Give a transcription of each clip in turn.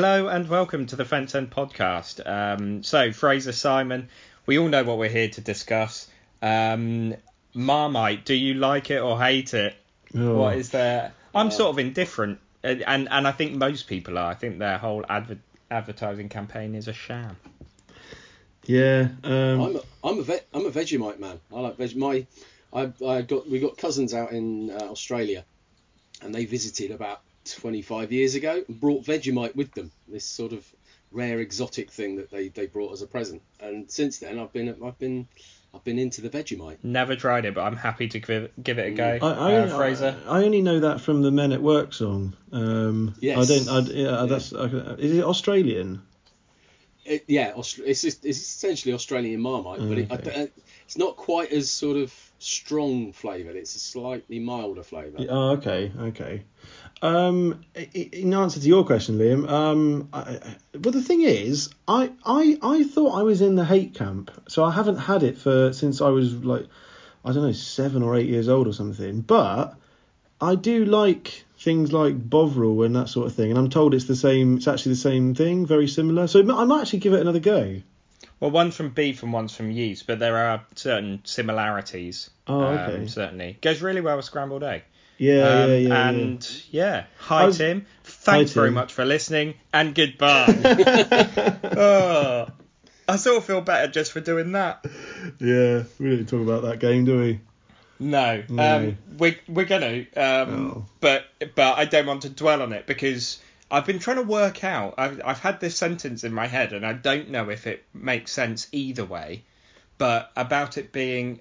Hello and welcome to the Fence End podcast. Um, so, Fraser Simon, we all know what we're here to discuss. Um, Marmite, do you like it or hate it? Oh. What is there? I'm sort of indifferent, and and, and I think most people are. I think their whole adver- advertising campaign is a sham. Yeah. Um, I'm a, I'm a ve- I'm a Vegemite man. I like veg. My I I got we got cousins out in uh, Australia, and they visited about 25 years ago and brought Vegemite with them. This sort of rare exotic thing that they, they brought as a present. And since then, I've been I've been I've been into the Vegemite. Never tried it, but I'm happy to give, give it a go. I, I, uh, Fraser. I, I only know that from the Men at Work song. Um, Yes. I don't. I, yeah, that's. I, is it Australian? It, yeah, Aust- it's it's essentially Australian Marmite, but it, I it's not quite as sort of strong flavoured. It's a slightly milder flavour. Oh, okay, okay. Um, in answer to your question, Liam, um, I, I- well, the thing is, I, I, I thought I was in the hate camp, so I haven't had it for since I was like, I don't know, seven or eight years old or something. But I do like things like Bovril and that sort of thing, and I'm told it's the same. It's actually the same thing, very similar. So I might actually give it another go. Well, one's from beef and one's from yeast, but there are certain similarities. Oh, okay. Um, certainly goes really well with scrambled egg. Yeah, Um, yeah, yeah, yeah. and yeah, hi was- Tim. Thanks Hi, very Tim. much for listening, and goodbye. oh, I sort of feel better just for doing that. Yeah, we didn't talk about that game, do we? No, No. um, we're we're gonna, um, Oh. but but I don't want to dwell on it because I've been trying to work out. I've I've had this sentence in my head, and I don't know if it makes sense either way. But about it being,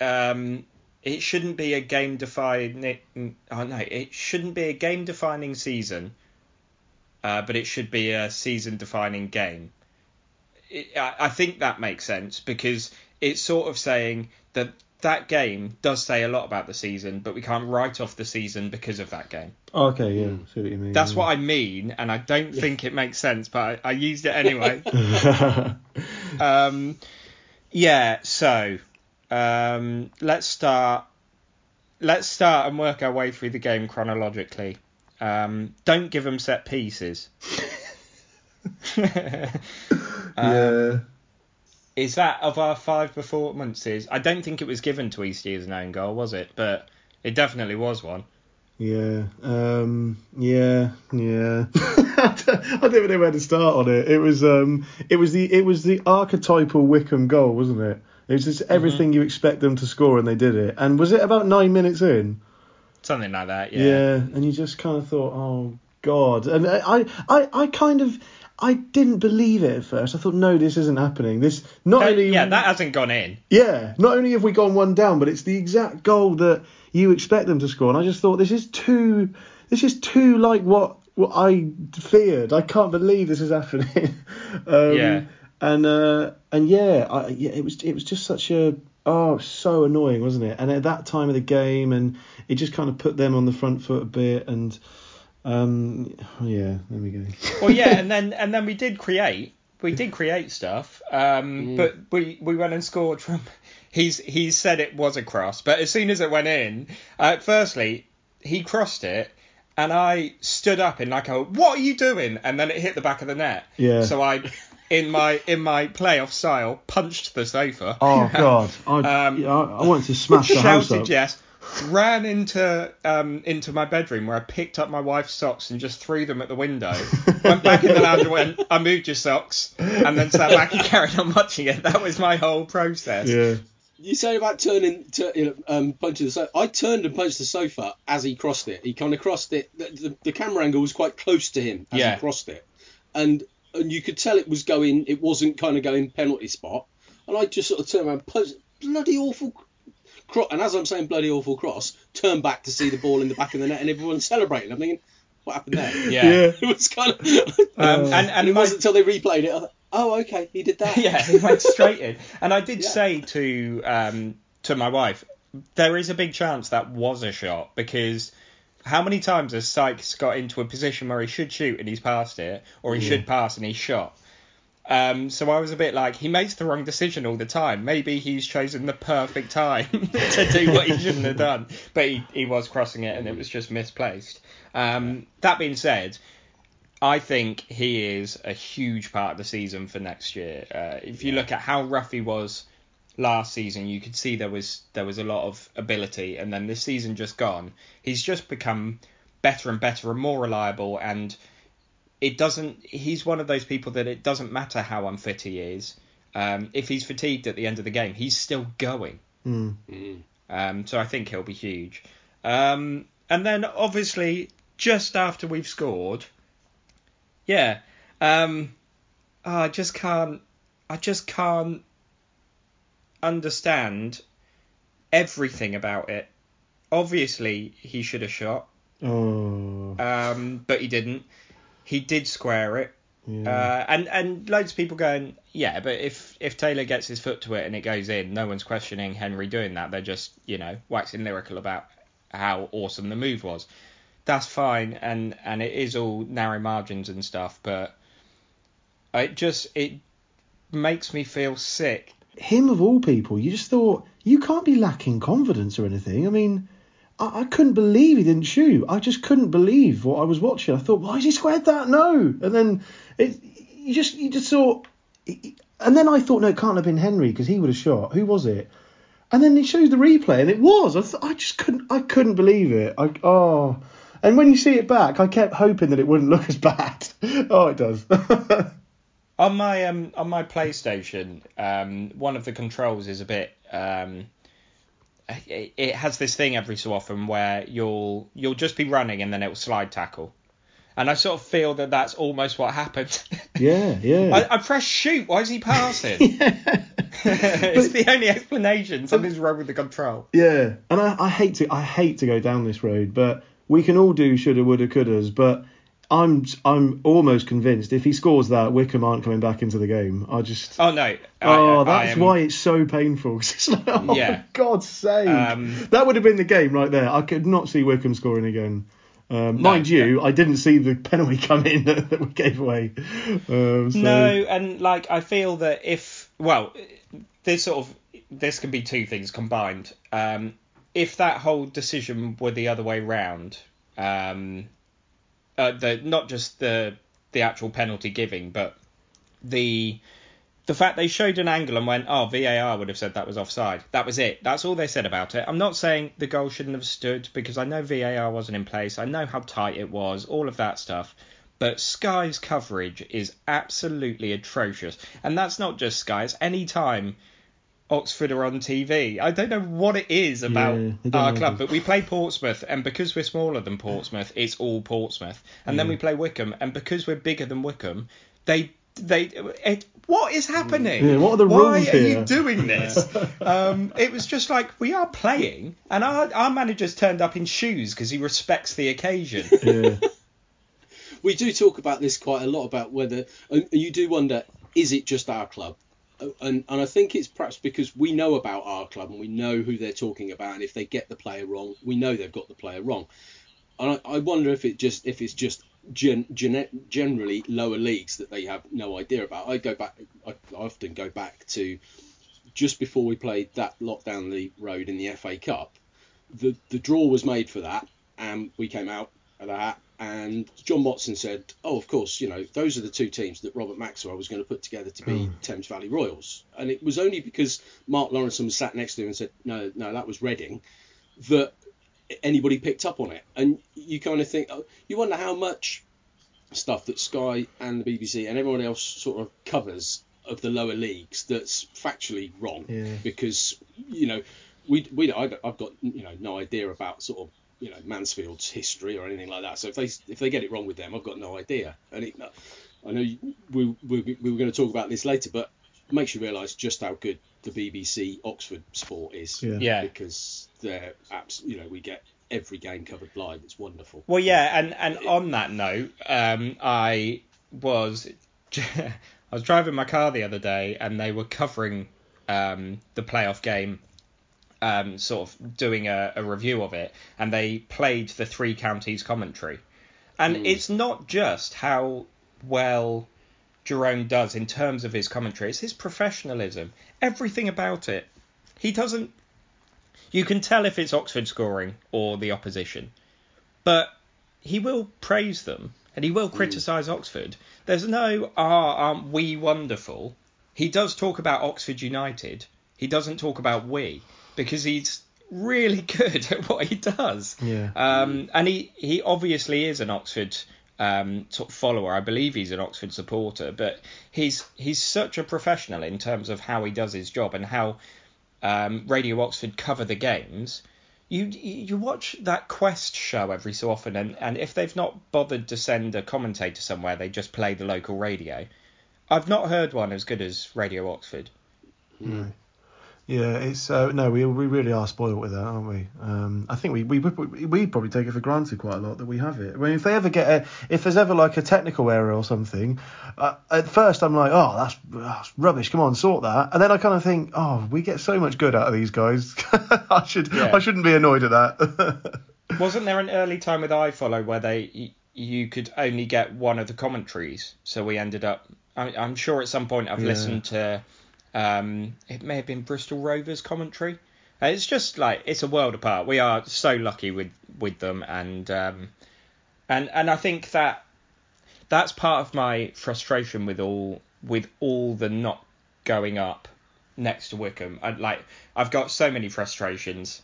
um, it shouldn't be a game defining. Oh no, it shouldn't be a game defining season. Uh, but it should be a season defining game. It, I, I think that makes sense because it's sort of saying that that game does say a lot about the season, but we can't write off the season because of that game. Okay, yeah, see what you mean. That's what I mean, and I don't think it makes sense, but I, I used it anyway. Um, yeah, so um, let's start. Let's start and work our way through the game chronologically. Um, don't give them set pieces. yeah. Is that of our five performances? I don't think it was given to Eastie as an own goal, was it? But it definitely was one. Yeah, um, yeah, yeah. I don't even know where to start on it. It was, um, it was the, it was the archetypal Wycombe goal, wasn't it? It was just everything you expect them to score, and they did it. And was it about nine minutes in? Something like that, Yeah. yeah. and you just kind of thought, oh god. And I, I, I kind of, I didn't believe it at first. I thought, no, this isn't happening. This not Uh, only, yeah, that hasn't gone in. Yeah, not only have we gone one down, but it's the exact goal that you expect them to score. And I just thought this is too, this is too like what what I feared. I can't believe this is happening. um, Yeah. And uh, and yeah, I, yeah, it was it was just such a oh so annoying, wasn't it? And at that time of the game, and it just kind of put them on the front foot a bit. And um, yeah, there we go. Well, yeah, and then and then we did create. We did create stuff, um, but we, we went and scored from. He's he's said it was a cross, but as soon as it went in, uh, firstly he crossed it, and I stood up in like a what are you doing? And then it hit the back of the net. Yeah. So I, in my in my playoff style, punched the sofa. Oh God, I, Um, yeah, I, I wanted to smash the house shouted up. yes, ran into um into my bedroom where I picked up my wife's socks and just threw them at the window. went back in the lounge and went, I moved your socks, and then sat back and carried on watching it. That was my whole process. Yeah. You say about turning, to, you know, um, punching the sofa. I turned and punched the sofa as he crossed it. He kind of crossed it. The, the, the camera angle was quite close to him as Yeah. he crossed it, and and you could tell it was going. It wasn't kind of going penalty spot. And I just sort of turned around, and punched bloody awful cross. And as I'm saying bloody awful cross, turned back to see the ball in the back of the net and everyone celebrating. I'm thinking, what happened there? Yeah. Yeah. It was kind of. Um, and and and it my, wasn't until they replayed it. I thought, oh, okay, he did that. yeah, he went straight in. And I did Yeah. say to um to my wife, there is a big chance that was a shot because how many times has Sykes got into a position where he should shoot and he's passed it, or he should pass and he's shot? Um, so I was a bit like, he makes the wrong decision all the time. Maybe he's chosen the perfect time to do what he shouldn't have done. But he, he was crossing it and it was just misplaced. Um, that being said, I think he is a huge part of the season for next year. Uh, if you look at how rough he was last season, you could see there was there was a lot of ability, and then this season just gone, he's just become better and better and more reliable. And it doesn't. He's one of those people that it doesn't matter how unfit he is. Um, if he's fatigued at the end of the game, he's still going. Mm. Mm. Um, so I think he'll be huge. Um, and then obviously just after we've scored, yeah, um, oh, I just can't. I just can't understand everything about it. Obviously, he should have shot, Oh. um, but he didn't. He did square it. Yeah. Uh, and and loads of people going, yeah, but if if Taylor gets his foot to it and it goes in, no one's questioning Henry doing that. They're just you know waxing lyrical about how awesome the move was. That's fine, and and it is all narrow margins and stuff, but it just it makes me feel sick. Him of all people, you just thought you can't be lacking confidence or anything. I mean, I, I couldn't believe he didn't shoot. I just couldn't believe what I was watching. I thought, why has he squared that? No, and then it, you just you just thought, and then I thought, no, it can't have been Henry because he would have shot. Who was it? And then he shows the replay, and it was. I, th- I just couldn't. I couldn't believe it. I oh. And when you see it back, I kept hoping that it wouldn't look as bad. oh, it does. On my um on my PlayStation, um one of the controls is a bit um it, it has this thing every so often where you'll you'll just be running and then it will slide tackle. And I sort of feel that that's almost what happened. yeah, yeah. I, I press shoot. Why is he passing? it's the only explanation. Something's wrong with the control. Yeah, and I, I hate to I hate to go down this road, but we can all do shoulda, woulda, couldas. But I'm I'm almost convinced if he scores that, Wycombe aren't coming back into the game. I just Oh no. I- oh, I that's am- why it's so painful. 'Cause it's like, oh Yeah. for God's sake, Um, that would have been the game right there. I could not see Wycombe scoring again. Um, mind you, I didn't see the penalty come in that, that we gave away. Um, so, No, and like I feel that if well, this sort of this can be two things combined. Um, if that whole decision were the other way round, um, uh, the not just the the actual penalty giving, but the the fact they showed an angle and went, oh, VAR would have said that was offside. That was it. That's all they said about it. I'm not saying the goal shouldn't have stood because I know VAR wasn't in place. I know how tight it was, all of that stuff. But Sky's coverage is absolutely atrocious. And that's not just Sky, it's any time Oxford are on TV. I don't know what it is about Yeah, our club, us. but we play Portsmouth, and because we're smaller than Portsmouth, it's all Portsmouth. And then we play Wycombe, and because we're bigger than Wycombe, they they it, what is happening? Yeah, what are the Why rules are here? you doing this? um, it was just like we are playing, and our our manager's turned up in shoes because he respects the occasion. yeah. we do talk about this quite a lot about whether and you do wonder is it just our club and and I think it's perhaps because we know about our club and we know who they're talking about and if they get the player wrong we know they've got the player wrong. And I, I wonder if it just if it's just gen, gen, generally lower leagues that they have no idea about. I go back I, often go back to just before we played that lot down the road in the FA Cup the the draw was made for that and we came out that and John Watson said, "Oh, of course, you know those are the two teams that Robert Maxwell was going to put together to be hmm. Thames Valley Royals." And it was only because Mark Lawrence was sat next to him and said, "No, no, that was Reading," that anybody picked up on it. And you kind of think, oh, you wonder how much stuff that Sky and the BBC and everyone else sort of covers of the lower leagues that's factually wrong Yeah. because you know we we I've got you know no idea about sort of you know Mansfield's history or anything like that. So if they if they get it wrong with them, I've got no idea. And it, I know you- we, we we were going to talk about this later, but it makes you realise just how good the BBC Oxford sport is. Yeah. Yeah. Because they're abs- you know we get every game covered live. It's wonderful. Well, yeah, and and on that note, um, I was I was driving my car the other day, and they were covering um, the playoff game, um, sort of doing a, a review of it, and they played the three counties commentary, and it's not just how well Jerome does in terms of his commentary; it's his professionalism, everything about it. He doesn't. You can tell if it's Oxford scoring or the opposition, but he will praise them and he will Hmm. criticise Oxford. There's no ah aren't we wonderful. He does talk about Oxford United. He doesn't talk about we because he's really good at what he does. Yeah. Um, and he, he obviously is an Oxford um, sort of follower. I believe he's an Oxford supporter, but he's he's such a professional in terms of how he does his job and how um, Radio Oxford cover the games. You you watch that Quest show every so often, and, and if they've not bothered to send a commentator somewhere, they just play the local radio. I've not heard one as good as Radio Oxford. Yeah, it's uh, no, we we really are spoiled with that, aren't we? Um, I think we we we we probably take it for granted quite a lot that we have it. I mean, if they ever get a, if there's ever like a technical error or something, uh, at first I'm like, oh, that's, that's rubbish. Come on, sort that. And then I kind of think, oh, we get so much good out of these guys. I should Yeah. I shouldn't be annoyed at that. Wasn't there an early time with iFollow where they you could only get one of the commentaries? So we ended up. I, I'm sure at some point I've Yeah. listened to. Um, it may have been Bristol Rovers commentary. Uh, It's just like it's a world apart. We are so lucky with with them, and um, and and I think that that's part of my frustration with all with all the not going up next to Wycombe. I, like I've got so many frustrations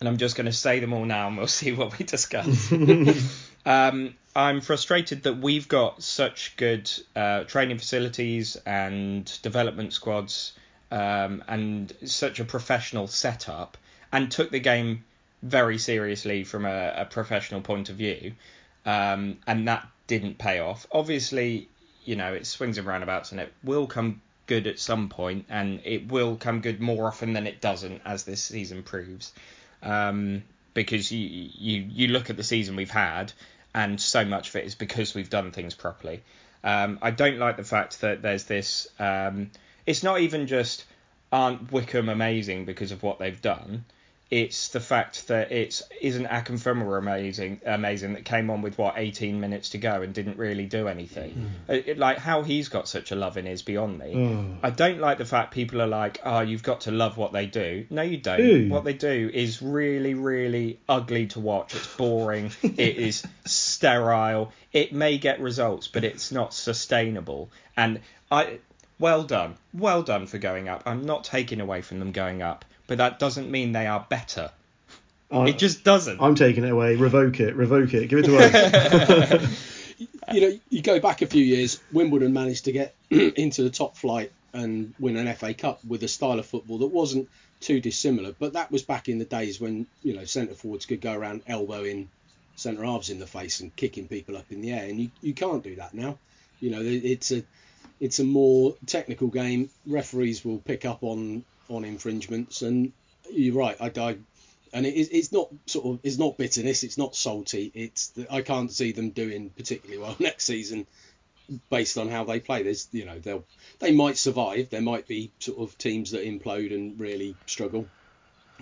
and I'm just going to say them all now, and we'll see what we discuss. um, I'm frustrated that we've got such good uh, training facilities and development squads, um, and such a professional setup, and took the game very seriously from a, a professional point of view, um, and that didn't pay off. Obviously, you know it swings and roundabouts, and it will come good at some point, and it will come good more often than it doesn't as this season proves um, because you, you you look at the season we've had, and so much of it is because we've done things properly. Um, I don't like the fact that there's this. Um, it's not even just aren't Wycombe amazing because of what they've done. It's the fact that it's isn't Akinfenwa amazing amazing that came on with what 18 minutes to go and didn't really do anything. It- it- like how he's got such a love in is beyond me. Oh. I don't like the fact people are like, oh, you've got to love what they do. No, you don't. What they do is really, really ugly to watch. It's boring. it is sterile. It may get results, but it's not sustainable. And I, well done, well done for going up. I'm not taking away from them going up, but that doesn't mean they are better. I, It just doesn't. I'm taking it away. Revoke it. Revoke it. Give it to us. you know, you go back a few years, Wimbledon managed to get into the top flight and win an FA Cup with a style of football that wasn't too dissimilar. But that was back in the days when you know centre forwards could go around elbowing centre halves in the face and kicking people up in the air, and you, you can't do that now. You know, it's a it's a more technical game. Referees will pick up on on infringements, and you're right. I, I and it is, it's not sort of it's not bitterness it's not salty it's that i can't see them doing particularly well next season based on how they play there's you know they'll they might survive there might be sort of teams that implode and really struggle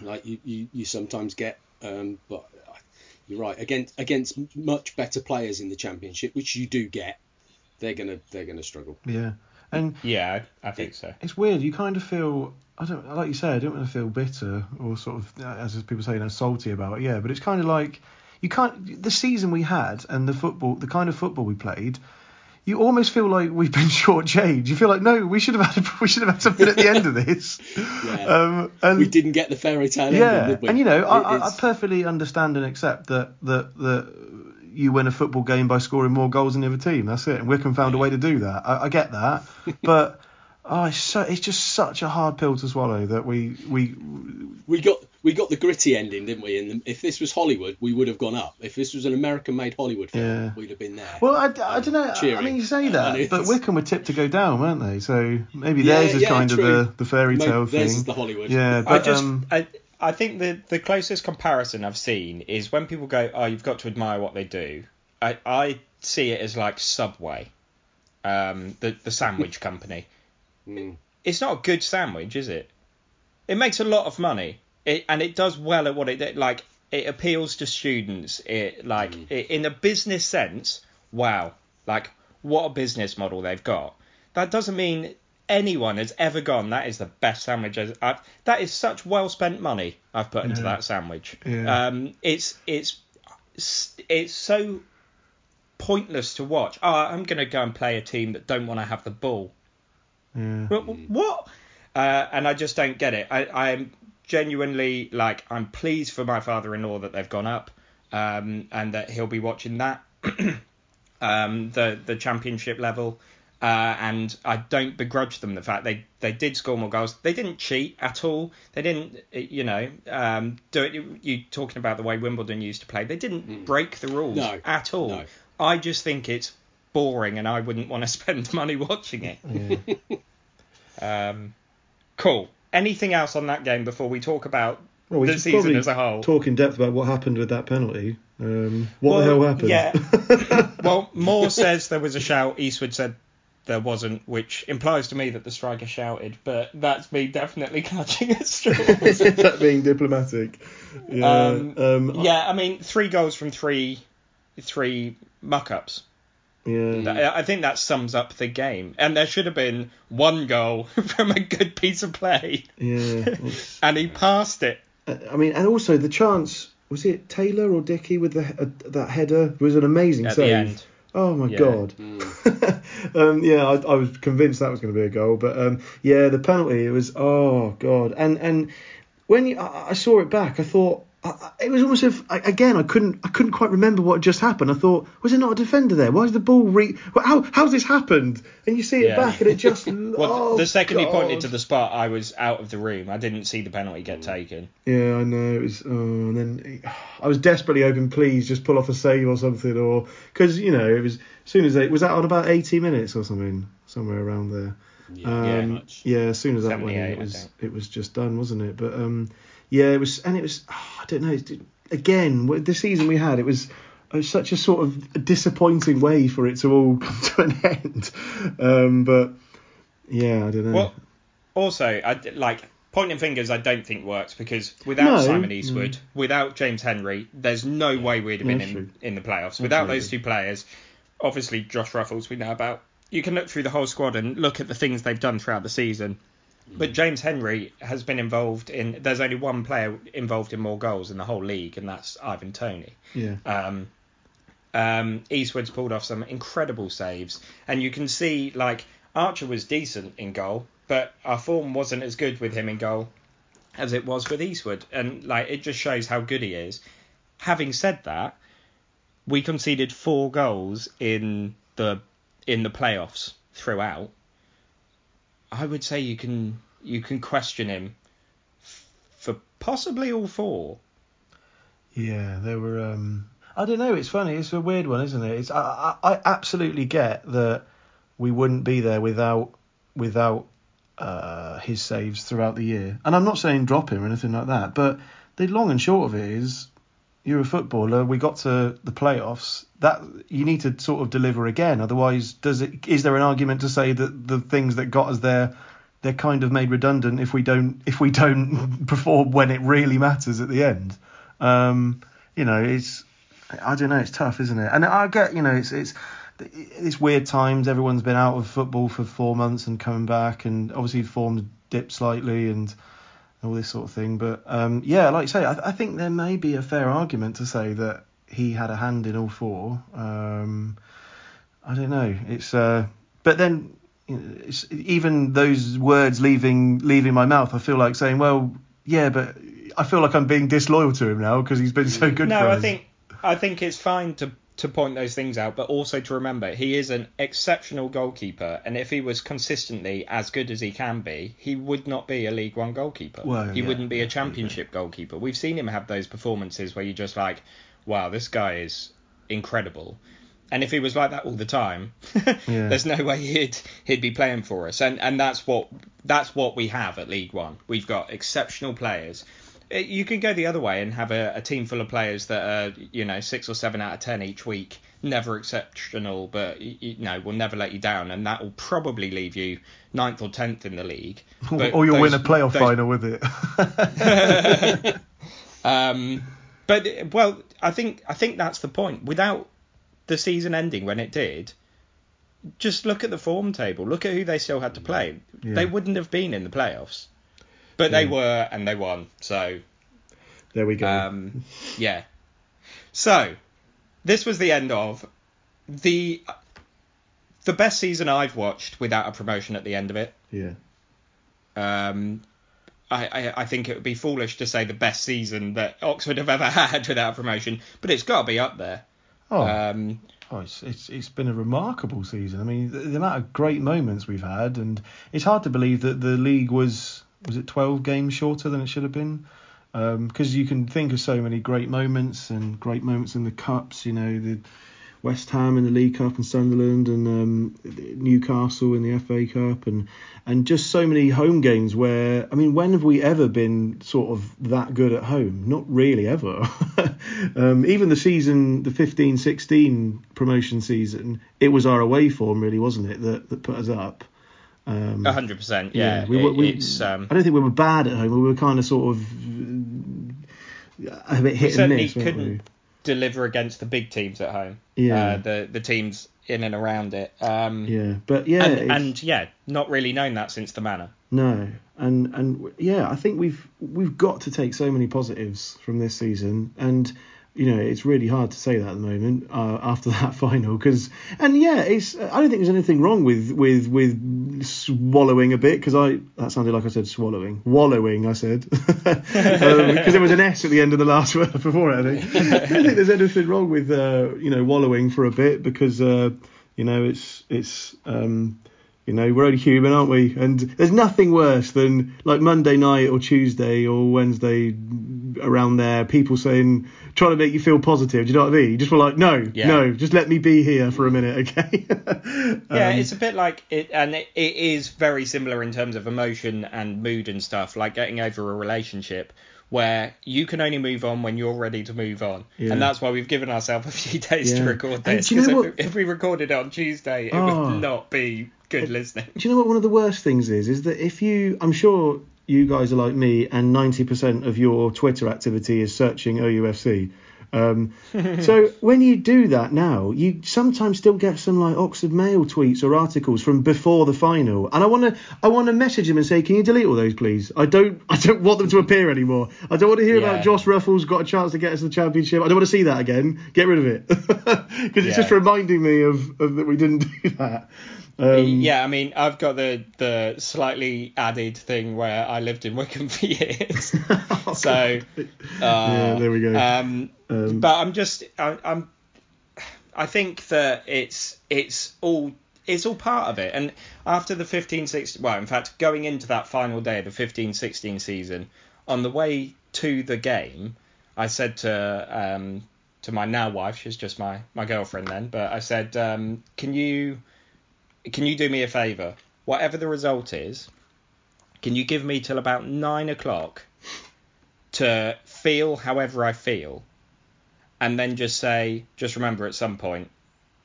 like you you, you sometimes get um but you're right against against much better players in the championship which you do get they're gonna they're gonna struggle yeah. And yeah, I think so. it's weird. You kind of feel I don't like you say I don't want to feel bitter or sort of as people say you know salty about it. Yeah, but it's kind of like you can't the season we had and the football the kind of football we played. You almost feel like we've been shortchanged. You feel like no, we should have had we should have had something at the end of this. Yeah. Um, and we didn't get the fairy tale ending yeah, did we and you know I, I, I perfectly understand and accept that that that you win a football game by scoring more goals than the other team. That's it. And Wycombe found a way to do that. I, I get that, but oh, it's, so, it's just such a hard pill to swallow that we we we got we got the gritty ending, didn't we? And if this was Hollywood, we would have gone up. If this was an American-made Hollywood film, Yeah. we'd have been there. Well, I, I don't know. I cheering. mean, you say that, but Wycombe were tipped to go down, weren't they? So maybe Yeah, theirs is yeah, kind true. of the, the fairy Maybe tale theirs thing. is the Hollywood. Yeah, but I just um, I, I think the the closest comparison I've seen is when people go, "Oh, you've got to admire what they do." I I see it as like Subway, um, the the sandwich company. Mm. It's not a good sandwich, is it? It makes a lot of money, it, and it does well at what it like. It appeals to students. It like it, in a business sense. Wow, like what a business model they've got. That doesn't mean anyone has ever gone. That is the best sandwich. I've, I've- that is such well spent money I've put into Yeah. that sandwich. Yeah. Um, it's it's it's so pointless to watch. Oh, I'm going to go and play a team that don't want to have the ball. Yeah. But what? Uh, and I just don't get it. I, I'm genuinely like I'm pleased for my father-in-law that they've gone up, um, and that he'll be watching that, um, the the championship level. Uh, and I don't begrudge them the fact they, they did score more goals. They didn't cheat at all. They didn't, you know, um, do it. You talking about the way Wimbledon used to play? They didn't break the rules No, at all. no. I just think it's boring, and I wouldn't want to spend money watching it. Yeah. Um, cool. Anything else on that game before we talk about Well, we the season as a whole? Talk in depth about what happened with that penalty. Um, what Well, the hell happened? yeah. well, Moore says there was a shout. Eastwood said there wasn't, which implies to me that the striker shouted, but that's me definitely clutching at straws. Is that being diplomatic. Yeah. Um, Um, yeah, I mean, three goals from three, three muck-ups. Yeah. I I think that sums up the game. And there should have been one goal from a good piece of play, Yeah. And he passed it. I mean, and also the chance. Was it Taylor or Dickie with the uh, that header? It was an amazing At save. the end. Oh my Yeah. god. um, yeah, I, I was convinced that was going to be a goal, but um, yeah, the penalty. It was oh god, and and when you, I, I saw it back, I thought I, it was almost if I- again I couldn't I couldn't quite remember what had just happened. I thought was it not a defender there? Why is the ball re? well, How how's this happened? And you see it Yeah. back, and it just Well, oh, the second he pointed to the spot, I was out of the room. I didn't see the penalty get taken. Yeah, I know. It was, oh, and then I was desperately hoping, please just pull off a save or something, or because you know it was as soon as they was that on about eighty minutes or something, somewhere around there. Yeah, Um, much. yeah, as soon as that went in, it was it was just done, wasn't it? But um, yeah, it was, and it was. oh, I don't know. Again, the season we had, it was. It was such a sort of disappointing way for it to all come to an end. Um, but yeah, I don't know. Well, also, I like pointing fingers. I don't think works because without No, Simon no. Eastwood, without James Henry, there's no way we'd have been That's in, true. in the playoffs. Without Absolutely. those two players, obviously Josh Ruffels, we know about. You can look through the whole squad and look at the things they've done throughout the season. But James Henry has been involved in. There's only one player involved in more goals in the whole league, and that's Ivan Toney. yeah, Um, um, Eastwood's pulled off some incredible saves, and you can see like Archer was decent in goal, but our form wasn't as good with him in goal as it was with Eastwood, and like it just shows how good he is. Having said that, we conceded four goals in the in the playoffs throughout. I would say you can you can question him f- for possibly all four. Yeah, there were. Um, I don't know. It's funny. It's a weird one, isn't it? It's. I, I, I absolutely get that we wouldn't be there without without uh, his saves throughout the year. And I'm not saying drop him or anything like that. But the long and short of it is, you're a footballer. We got to the playoffs. That you need to sort of deliver again. Otherwise, does it? Is there an argument to say that the things that got us there? They're kind of made redundant if we don't if we don't perform when it really matters at the end. Um, you know, it's I don't know, it's tough, isn't it? And I get, you know, it's it's it's weird times. Everyone's been out of football for four months and coming back, and obviously forms dipped slightly and all this sort of thing. But um, yeah, like you say, I, I think there may be a fair argument to say that he had a hand in all four. Um, I don't know. It's uh, but then you know, it's, even those words leaving leaving my mouth, I feel like saying, well, yeah, but I feel like I'm being disloyal to him now because he's been so good. no, I think I think it's fine to to point those things out, but also to remember he is an exceptional goalkeeper, and if he was consistently as good as he can be, he would not be a League One goalkeeper. Well, he yeah, wouldn't be a yeah, Championship goalkeeper. We've seen him have those performances where you're just like, wow, this guy is incredible. And if he was like that all the time, Yeah. there's no way he'd he'd be playing for us. And and that's what that's what we have at League One. We've got exceptional players. Uh, You can go the other way and have a, a team full of players that are you know six or seven out of ten each week, never exceptional, but you know will never let you down, and that will probably leave you ninth or tenth in the league. But or you'll win a playoff those- final with it. Um, but well, I think I think that's the point. Without the season ending when it did, just look at the form table. Look at who they still had to play. Yeah. They wouldn't have been in the playoffs, but they Yeah. were and they won. So there we go. um, yeah. So this was the end of the the best season I've watched without a promotion at the end of it. Yeah. Um, I, I, I think it would be foolish to say the best season that Oxford have ever had without a promotion, but it's got to be up there. Oh, Um, oh it's, it's it's been a remarkable season. I mean, the, the amount of great moments we've had, and it's hard to believe that the league was was it 12 games shorter than it should have been. Because you can think of so many great moments and great moments in the cups. You know, the West Ham in the League Cup and Sunderland and um, Newcastle in the FA Cup and and just so many home games where I mean when have we ever been sort of that good at home not really ever um, even the season the 15-16 promotion season it was our away form really wasn't it that, that put us up um, A hundred percent, yeah. we, were- It- we, it's um, I don't think we were bad at home we were kind of sort of a bit hit and certainly miss weren't we? couldn't deliver against the big teams at home. Yeah. Uh, the the teams in and around it. Um, yeah but yeah and, and yeah, not really known that since the manor. No, and and yeah, I think we've we've got to take so many positives from this season, and you know it's really hard to say that at the moment uh, after that final because and yeah, it's I don't think there's anything wrong with with with swallowing a bit because I that sounded like I said swallowing wallowing I said because there was an s at the end of the last word before it. I think I don't think there's anything wrong with uh, you know wallowing for a bit because uh, you know it's it's um, you know, we're only human, aren't we? And there's nothing worse than like Monday night or Tuesday or Wednesday around there, people saying, trying to make you feel positive. Do you know what I mean? You just were like, no, Yeah. no, just let me be here for a minute, okay? Yeah, Um, it's a bit like it, and it, it is very similar in terms of emotion and mood and stuff, like getting over a relationship where you can only move on when you're ready to move on, Yeah. and that's why we've given ourselves a few days to record this. you know if, if we recorded it on Tuesday, it Oh. would not be good listening. Do you know what one of the worst things is? Is that if you, I'm sure you guys are like me, and 90% of your Twitter activity is searching OUFC. Um, so when you do that now, you sometimes still get some like Oxford Mail tweets or articles from before the final, and I want to, I want to message him and say, can you delete all those, please? I don't, I don't want them to appear anymore. I don't want to hear Yeah. about Josh Ruffels got a chance to get us the championship. I don't want to see that again. Get rid of it because it's Yeah. just reminding me of, of that we didn't do that. Um, yeah, I mean, I've got the the slightly added thing where I lived in Wycombe for years, so uh, Yeah, there we go. Um, Um, but I'm just I, I'm I think that it's it's all it's all part of it. And after the 15-16, well, in fact, going into that final day of the 15-16 season, on the way to the game, I said to um, to my now wife, she's just my my girlfriend then, but I said, um, can you can you do me a favour? Whatever the result is, can you give me till about nine o'clock to feel however I feel, and then just say, just remember at some point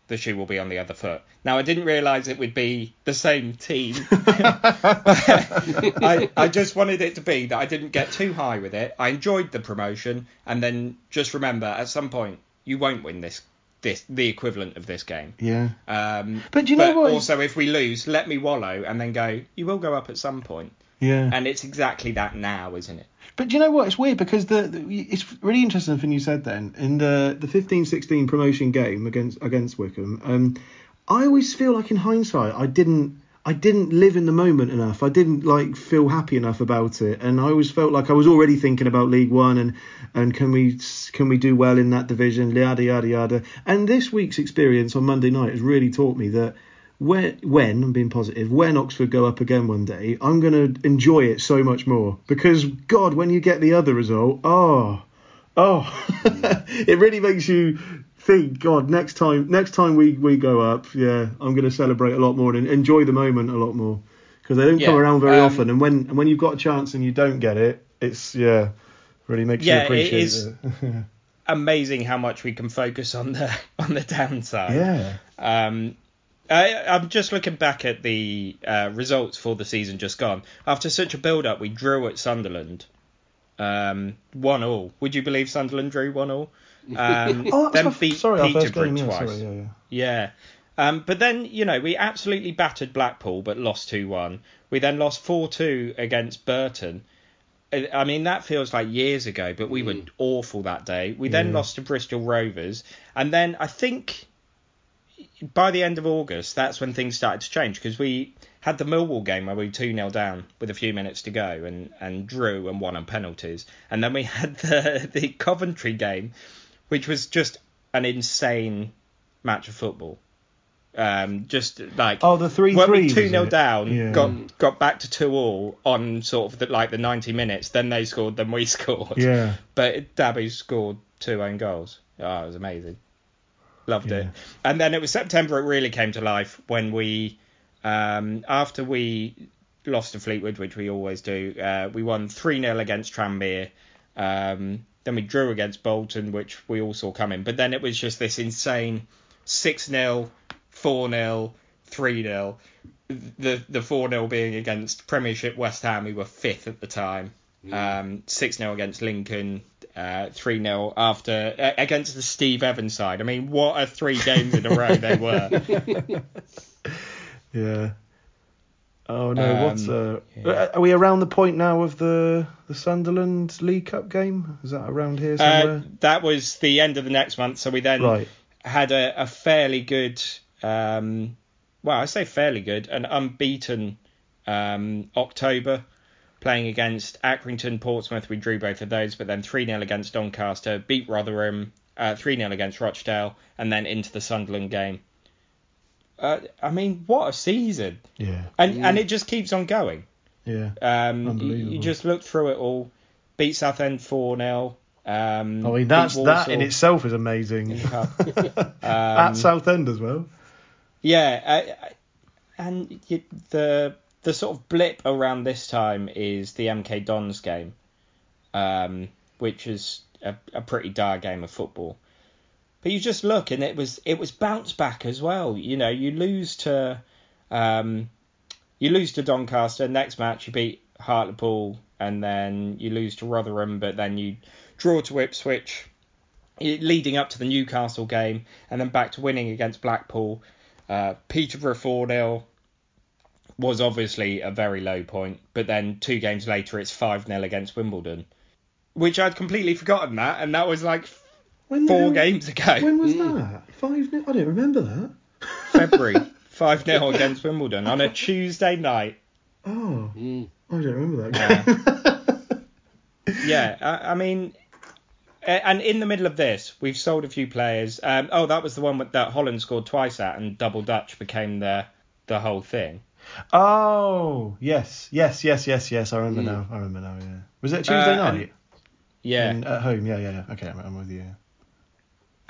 the shoe will be on the other foot. Now I didn't realise it would be the same team. I, I just wanted it to be that I didn't get too high with it. I enjoyed the promotion, and then just remember at some point you won't win this this the equivalent of this game. yeah. Um, But do you know what- Also, if we lose, let me wallow, and then go. You will go up at some point, Yeah. and it's exactly that now, isn't it? But do you know what? It's weird because the, the it's really interesting thing you said then in the the 15-16 promotion game against against Wycombe. Um, I always feel like in hindsight I didn't I didn't live in the moment enough. I didn't like feel happy enough about it, and I always felt like I was already thinking about League One and and can we can we do well in that division, yada yada yada. And this week's experience on Monday night has really taught me that when, when I'm being positive, when Oxford go up again one day, I'm going to enjoy it so much more because God, when you get the other result, oh, oh, it really makes you think. God, next time, next time we we go up, yeah, I'm going to celebrate a lot more and enjoy the moment a lot more because they don't come around very um, often. And when and when you've got a chance and you don't get it, it's yeah, really makes Yeah, you appreciate is. it. Amazing how much we can focus on the on the downside. yeah, Um, I, I'm just looking back at the uh, results for the season just gone. After such a build-up, we drew at Sunderland, um, one all. Would you believe Sunderland drew one all? Um, oh, then our, beat sorry, Peterborough game. Yeah, twice. sorry, yeah, yeah. Yeah. Um, but then, you know, we absolutely battered Blackpool but lost 2 1. We then lost 4 2 against Burton. I I mean, that feels like years ago, but we were awful that day. We then Yeah. lost to Bristol Rovers, and then I think by the end of August, that's when things started to change because we had the Millwall game where we were 2 0 down with a few minutes to go and, and drew and won on penalties. And then we had the, the Coventry game, which was just an insane match of football. Um, just like Oh, the three when we two 0 down, Yeah. got got back to two all on sort of the, like the ninety minutes. Then they scored, then we scored. Yeah. But Dabby scored two own goals. Oh, it was amazing. Loved it. And then it was September. It really came to life when we, um, after we lost to Fleetwood, which we always do, uh, we won three 0 against Tranmere. Um, then we drew against Bolton, which we all saw coming. But then it was just this insane six 0 four 0 three 0 The the four 0 being against Premiership West Ham, who were fifth at the time. Um, six 0 against Lincoln. Uh, three 0 after uh, against the Steve Evans side. I mean, what a three games in a row they were. Yeah. Oh no, Um, what's uh, yeah. are we around the point now of the the Sunderland League Cup game? Is that around here Uh, somewhere? that was the end of the next month, so we then right. had a, a fairly good, um, well, I say fairly good, an unbeaten um, October, playing against Accrington, Portsmouth. We drew both of those, but then 3 0 against Doncaster, beat Rotherham, 3 0 against Rochdale, and then into the Sunderland game. Uh, I mean, what a season! Yeah. And and it just keeps on going. Yeah. Um, you, Unbelievable. you just look through it all. Beat Southend 4 0. Um, I mean, beat that's that in itself is amazing. in the cup. At Um, Southend as well. Yeah, I, I, and you, the the sort of blip around this time is the MK Dons game, um, which is a, a pretty dire game of football. But you just look, and it was it was bounce back as well. You know, you lose to, um, you lose to Doncaster. Next match, you beat Hartlepool, and then you lose to Rotherham, but then you draw to Ipswich, leading up to the Newcastle game, and then back to winning against Blackpool. Uh, Peterborough 4 0 was obviously a very low point, but then two games later it's 5 0 against Wimbledon, which I'd completely forgotten that, and that was like When four hell- games ago. When was Mm. that? Five. nil- I don't remember that. February 5 0 against Wimbledon on a Tuesday night. Oh, Mm. I don't remember that. game. Yeah, I, I mean, and in the middle of this, we've sold a few players. Um, oh, that was the one that Holland scored twice at, and double Dutch became the the whole thing. oh, yes, yes, yes, yes, yes. I remember Mm. now. I remember now. Yeah. Was it Tuesday Uh, and- night? Yeah, In- at home. Yeah, yeah, yeah. Okay, I'm, I'm with you.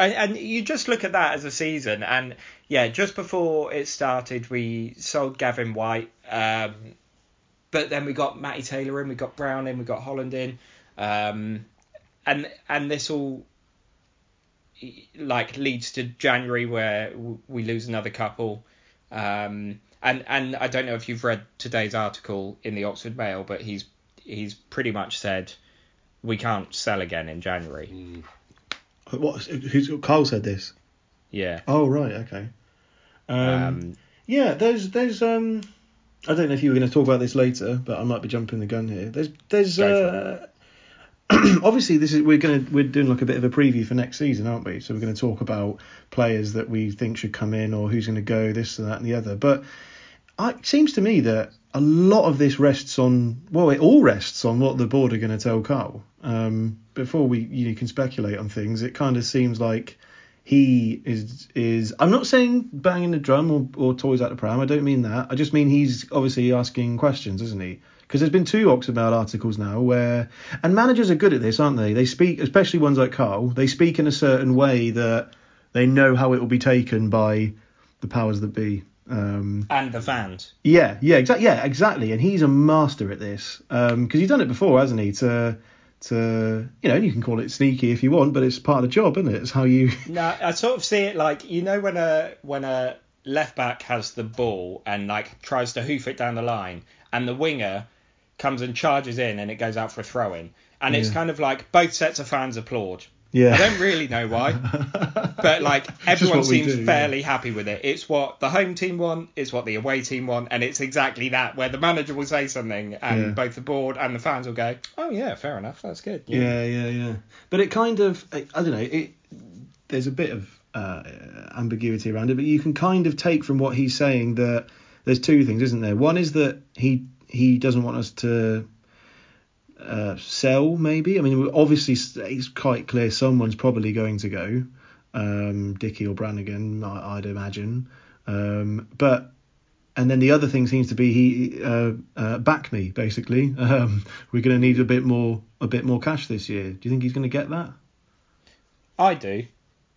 And, and you just look at that as a season, and yeah, just before it started, we sold Gavin Whyte, um, but then we got Matty Taylor in, we got Brown in, we got Holland in, um, and and this all like leads to January where we lose another couple, um, and and I don't know if you've read today's article in the Oxford Mail, but he's he's pretty much said we can't sell again in January. Mm. What? Who's Karl said this? Yeah. Oh, right. Okay. Um, Um, yeah, there's there's um I don't know if you were going to talk about this later, but I might be jumping the gun here. There's there's uh, obviously this is we're gonna we're doing like a bit of a preview for next season, aren't we? So we're going to talk about players that we think should come in or who's going to go, this and that and the other. But I, it seems to me that a lot of this rests on well, it all rests on what the board are going to tell Karl. Um, before we you can speculate on things, it kind of seems like he is is I'm not saying banging the drum or, or toys out the pram. I don't mean that. I just mean he's obviously asking questions, isn't he? Because there's been two Mail articles now where and managers are good at this, aren't they? They speak, especially ones like Karl. They speak in a certain way that they know how it will be taken by the powers that be. Um, and the fans. yeah, yeah, exactly. Yeah, exactly. And he's a master at this because he's done it before, hasn't he? To to you know, you can call it sneaky if you want, but it's part of the job, isn't it? It's how you. No, I sort of see it like you know when a when a left back has the ball and like tries to hoof it down the line, and the winger comes and charges in and it goes out for a throw in, and it's kind of like both sets of fans applaud, Yeah. I don't really know why, but like everyone seems do, yeah. fairly happy with it. It's what the home team want, it's what the away team want, and it's exactly that where the manager will say something and Yeah. both the board and the fans will go, "Oh yeah, fair enough, that's good." Yeah, yeah, yeah. But it kind of, I, I don't know, it. There's a bit of uh, ambiguity around it, but you can kind of take from what he's saying that there's two things, isn't there? One is that he he doesn't want us to uh, sell, maybe. I mean, obviously it's quite clear someone's probably going to go, um, Dickie or Brannigan, I, I'd imagine. Um, but and then the other thing seems to be he uh, uh, back me basically. Um, we're going to need a bit more a bit more cash this year. Do you think he's going to get that? I do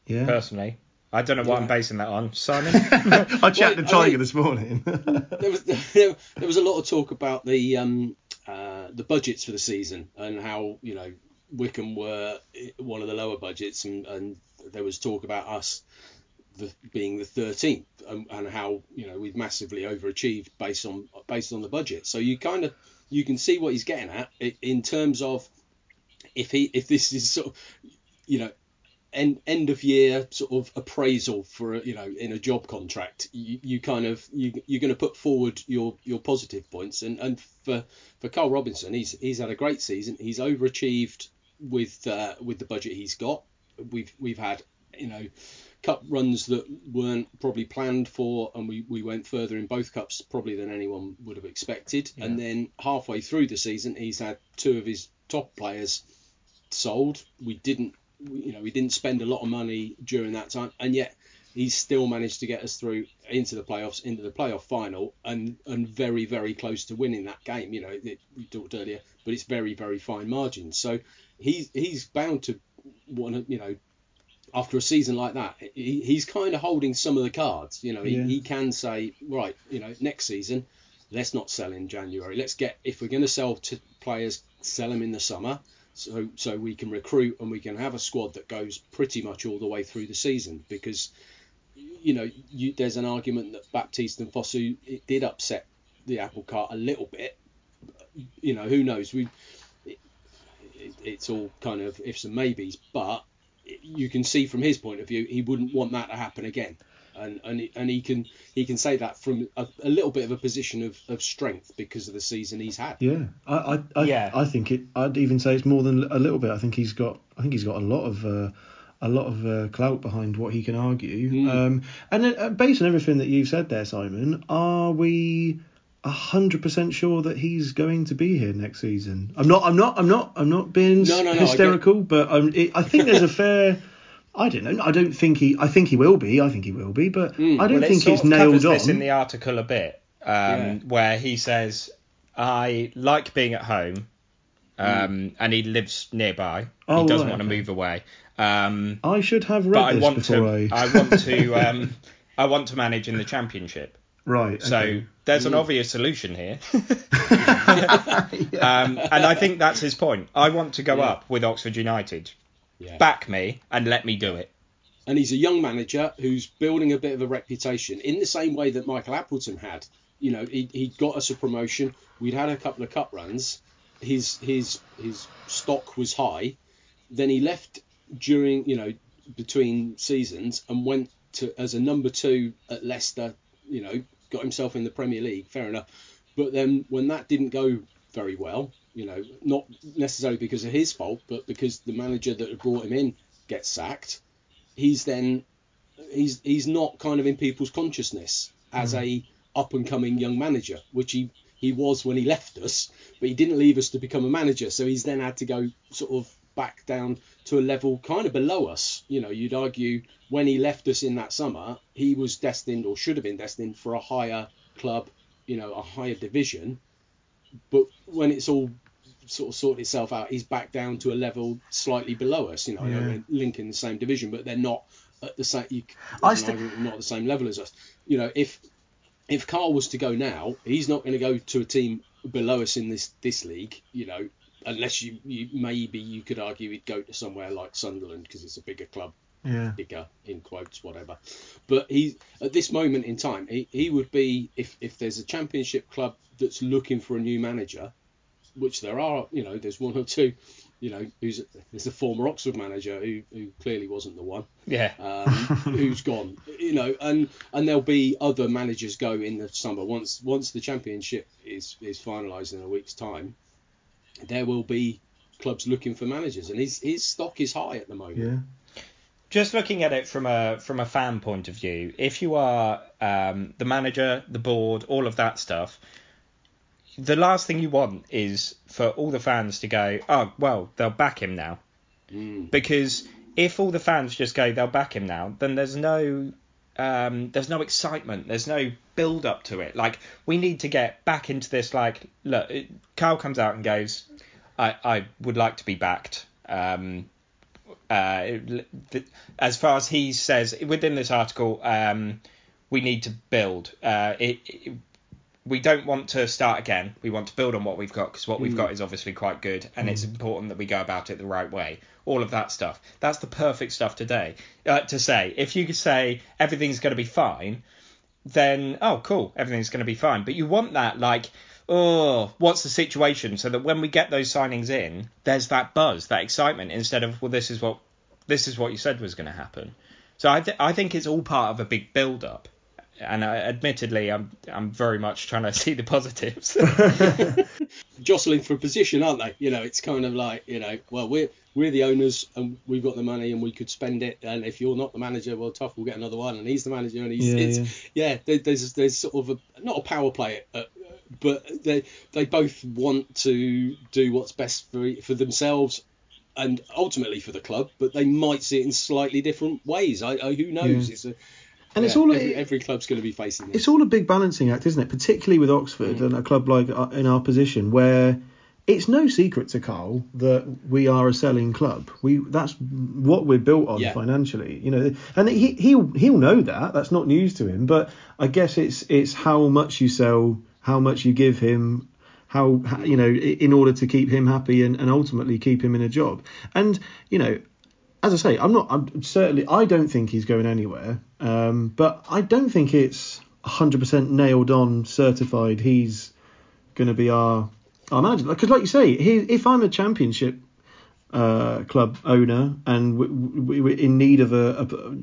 Yeah. personally. I don't know what Yeah. I'm basing that on, Simon. I chatted Well, to I Tiger this morning. there was there, was a lot of talk about the um, uh, the budgets for the season and how you know Wycombe were one of the lower budgets and, and there was talk about us the, being the 13th and, and how you know we've massively overachieved based on based on the budget. So you kind of you can see what he's getting at in terms of if he if this is sort of you know end end of year sort of appraisal for a, you know in a job contract you, you kind of you, you're going to put forward your your positive points. And and for for Karl Robinson he's he's had a great season. He's overachieved with uh, with the budget he's got. We've we've had you know cup runs that weren't probably planned for and we, we went further in both cups probably than anyone would have expected. And then halfway through the season he's had two of his top players sold. We didn't, you know, we didn't spend a lot of money during that time, and yet he's still managed to get us through into the playoffs, into the playoff final, and and very very close to winning that game. You know, it, we talked earlier, but it's very very fine margins. So he's he's bound to want to, you know. After a season like that, he, he's kind of holding some of the cards. You know, he, Yeah. he can say, right, you know, next season, let's not sell in January. Let's get if we're going to sell to players, sell them in the summer, so so we can recruit and we can have a squad that goes pretty much all the way through the season. Because you know, you, there's an argument that Baptiste and Fosu it did upset the apple cart a little bit. You know, who knows? We it, it, it's all kind of ifs and maybes, but you can see from his point of view, he wouldn't want that to happen again. And, and, he, and he can he can say that from a, a little bit of a position of, of strength because of the season he's had. yeah, I I I, Yeah. I think it. I'd even say it's more than a little bit. I think he's got. I think he's got a lot of. Uh, a lot of uh, clout behind what he can argue, Mm. um, and uh, based on everything that you've said there, Simon, are we hundred percent sure that he's going to be here next season? I'm not. I'm not. I'm not. I'm not being No, no, no, hysterical, but um, it, I think there's a fair. I don't know. I don't think he. I think he will be. I think he will be, but Mm. I don't well, think it sort it's of nailed covers on. this in the article a bit, um, Yeah. where he says, "I like being at home, um, and he lives nearby. Oh, he doesn't right, want to okay. move away, um, I should have read but I this want before to. I. I want to. Um, I want to manage in the championship. right. So okay. there's an Mm. obvious solution here, um, and I think that's his point. I want to go Yeah. up with Oxford United. Yeah. Back me and let me do it. and he's a young manager who's building a bit of a reputation in the same way that Michael Appleton had. You know, he he got us a promotion. We'd had a couple of cup runs. His his his stock was high. Then he left during you know between seasons and went to as a number two at Leicester. You know, got himself in the Premier League. Fair enough. But then when that didn't go very well, you know, not necessarily because of his fault, but because the manager that had brought him in gets sacked he's then he's he's not kind of in people's consciousness as hmm. a up and coming young manager, which he he was when he left us, but he didn't leave us to become a manager, so he's then had to go sort of back down to a level kind of below us. You know, you'd argue when he left us in that summer, he was destined or should have been destined for a higher club, you know, a higher division. But when it's all sort of sorted itself out, he's back down to a level slightly below us. You know, I know Yeah. linking the same division, but they're not at the same. You, I sti- argument not at the same level as us. You know, if if Karl was to go now, he's not going to go to a team below us in this this league. You know, unless you, you maybe you could argue he'd go to somewhere like Sunderland because it's a bigger club yeah. bigger in quotes whatever but he at this moment in time he, he would be if if there's a championship club that's looking for a new manager which there are you know there's one or two you know, who's there's a former Oxford manager who, who clearly wasn't the one. Yeah. Um, who's gone, you know, and and there'll be other managers go in the summer once once the championship is is finalised in a week's time. There will be clubs looking for managers, and his his stock is high at the moment. Yeah. just looking at it from a from a fan point of view, if you are um, the manager, the board, all of that stuff, the last thing you want is for all the fans to go, oh well, they'll back him now, Mm. because if all the fans just go, they'll back him now, then there's no um, there's no excitement, there's no build up to it. Like we need to get back into this. Like look, it- Karl comes out and goes, I I would like to be backed. Um, uh, th- as far as he says within this article, um, we need to build. Uh, it, it, we don't want to start again. We want to build on what we've got because what we've got is obviously quite good, and it's important that we go about it the right way. All of that stuff. That's the perfect stuff today uh, to say. If you could say everything's going to be fine, then oh cool, everything's going to be fine. But you want that like oh what's the situation so that when we get those signings in, there's that buzz, that excitement instead of well this is what this is what you said was going to happen. So I th- I think it's all part of a big build up. And I, admittedly, I'm I'm very much trying to see the positives. jostling for position, aren't they? You know, it's kind of like, you know, well, we're we're the owners and we've got the money and we could spend it. And if you're not the manager, well, tough, we'll get another one. And he's the manager, and he's Yeah, it's, yeah. there, there's there's sort of a not a power play, uh, but they they both want to do what's best for for themselves. And ultimately for the club, but they might see it in slightly different ways. I, I who knows? Yeah. It's a, And it's all every, every club's going to be facing this. it's all a big balancing act, isn't it? Particularly with Oxford Mm. and a club like uh, in our position, where it's no secret to Karl that we are a selling club. We that's what we're built on Yeah. financially, you know. And he he'll he'll know that. That's not news to him. But I guess it's it's how much you sell, how much you give him. How, how you know in order to keep him happy and, and ultimately keep him in a job and you know as I say, I'm not. I'm certainly. I don't think he's going anywhere. Um, but I don't think it's 100% nailed on, certified. He's going to be our our manager. Because, like you say, he, if I'm a championship uh, club owner and we, we, we're in need of a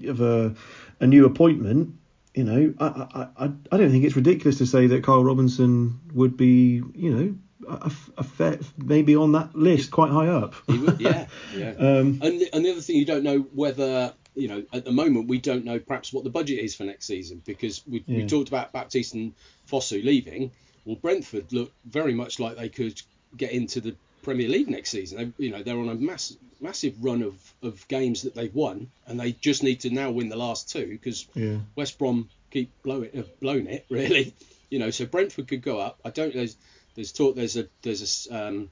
of a, a new appointment, you know, I, I I I don't think it's ridiculous to say that Karl Robinson would be, you know, a, a fair, maybe on that list quite high up. He would- yeah, yeah. Um, And the, and the other thing, you don't know whether you know at the moment we don't know perhaps what the budget is for next season because we, we talked about Baptiste and Fosu leaving. Well, Brentford look very much like they could get into the Premier League next season. They, you know, they're on a mass, massive run of, of games that they've won, and they just need to now win the last two because yeah. West Brom keep blow it, have blown it really. You know, so Brentford could go up. I don't. There's there's talk. There's a there's a um,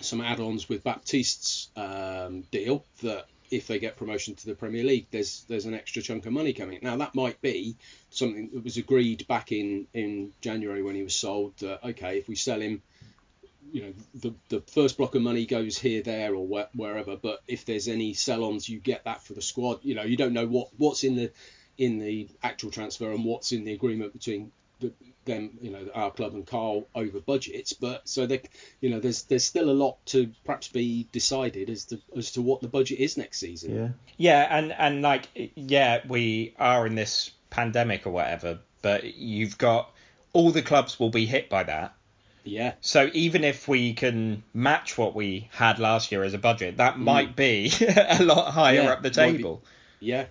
some add-ons with Baptiste's um, deal that if they get promotion to the Premier League, there's there's an extra chunk of money coming. Now that might be something that was agreed back in in January when he was sold. Okay, if we sell him. You know, the the first block of money goes here, there, or where, wherever. But if there's any sell-ons, you get that for the squad. You know, you don't know what what's in the in the actual transfer and what's in the agreement between the, them, you know, our club and Karl over budgets. But so they, you know, there's there's still a lot to perhaps be decided as to as to what the budget is next season. Yeah. Yeah, and and like yeah, we are in this pandemic or whatever, but you've got all the clubs will be hit by that. Yeah, So even if we can match what we had last year as a budget, that mm. might be a lot higher Yeah, up the might be. table. yeah,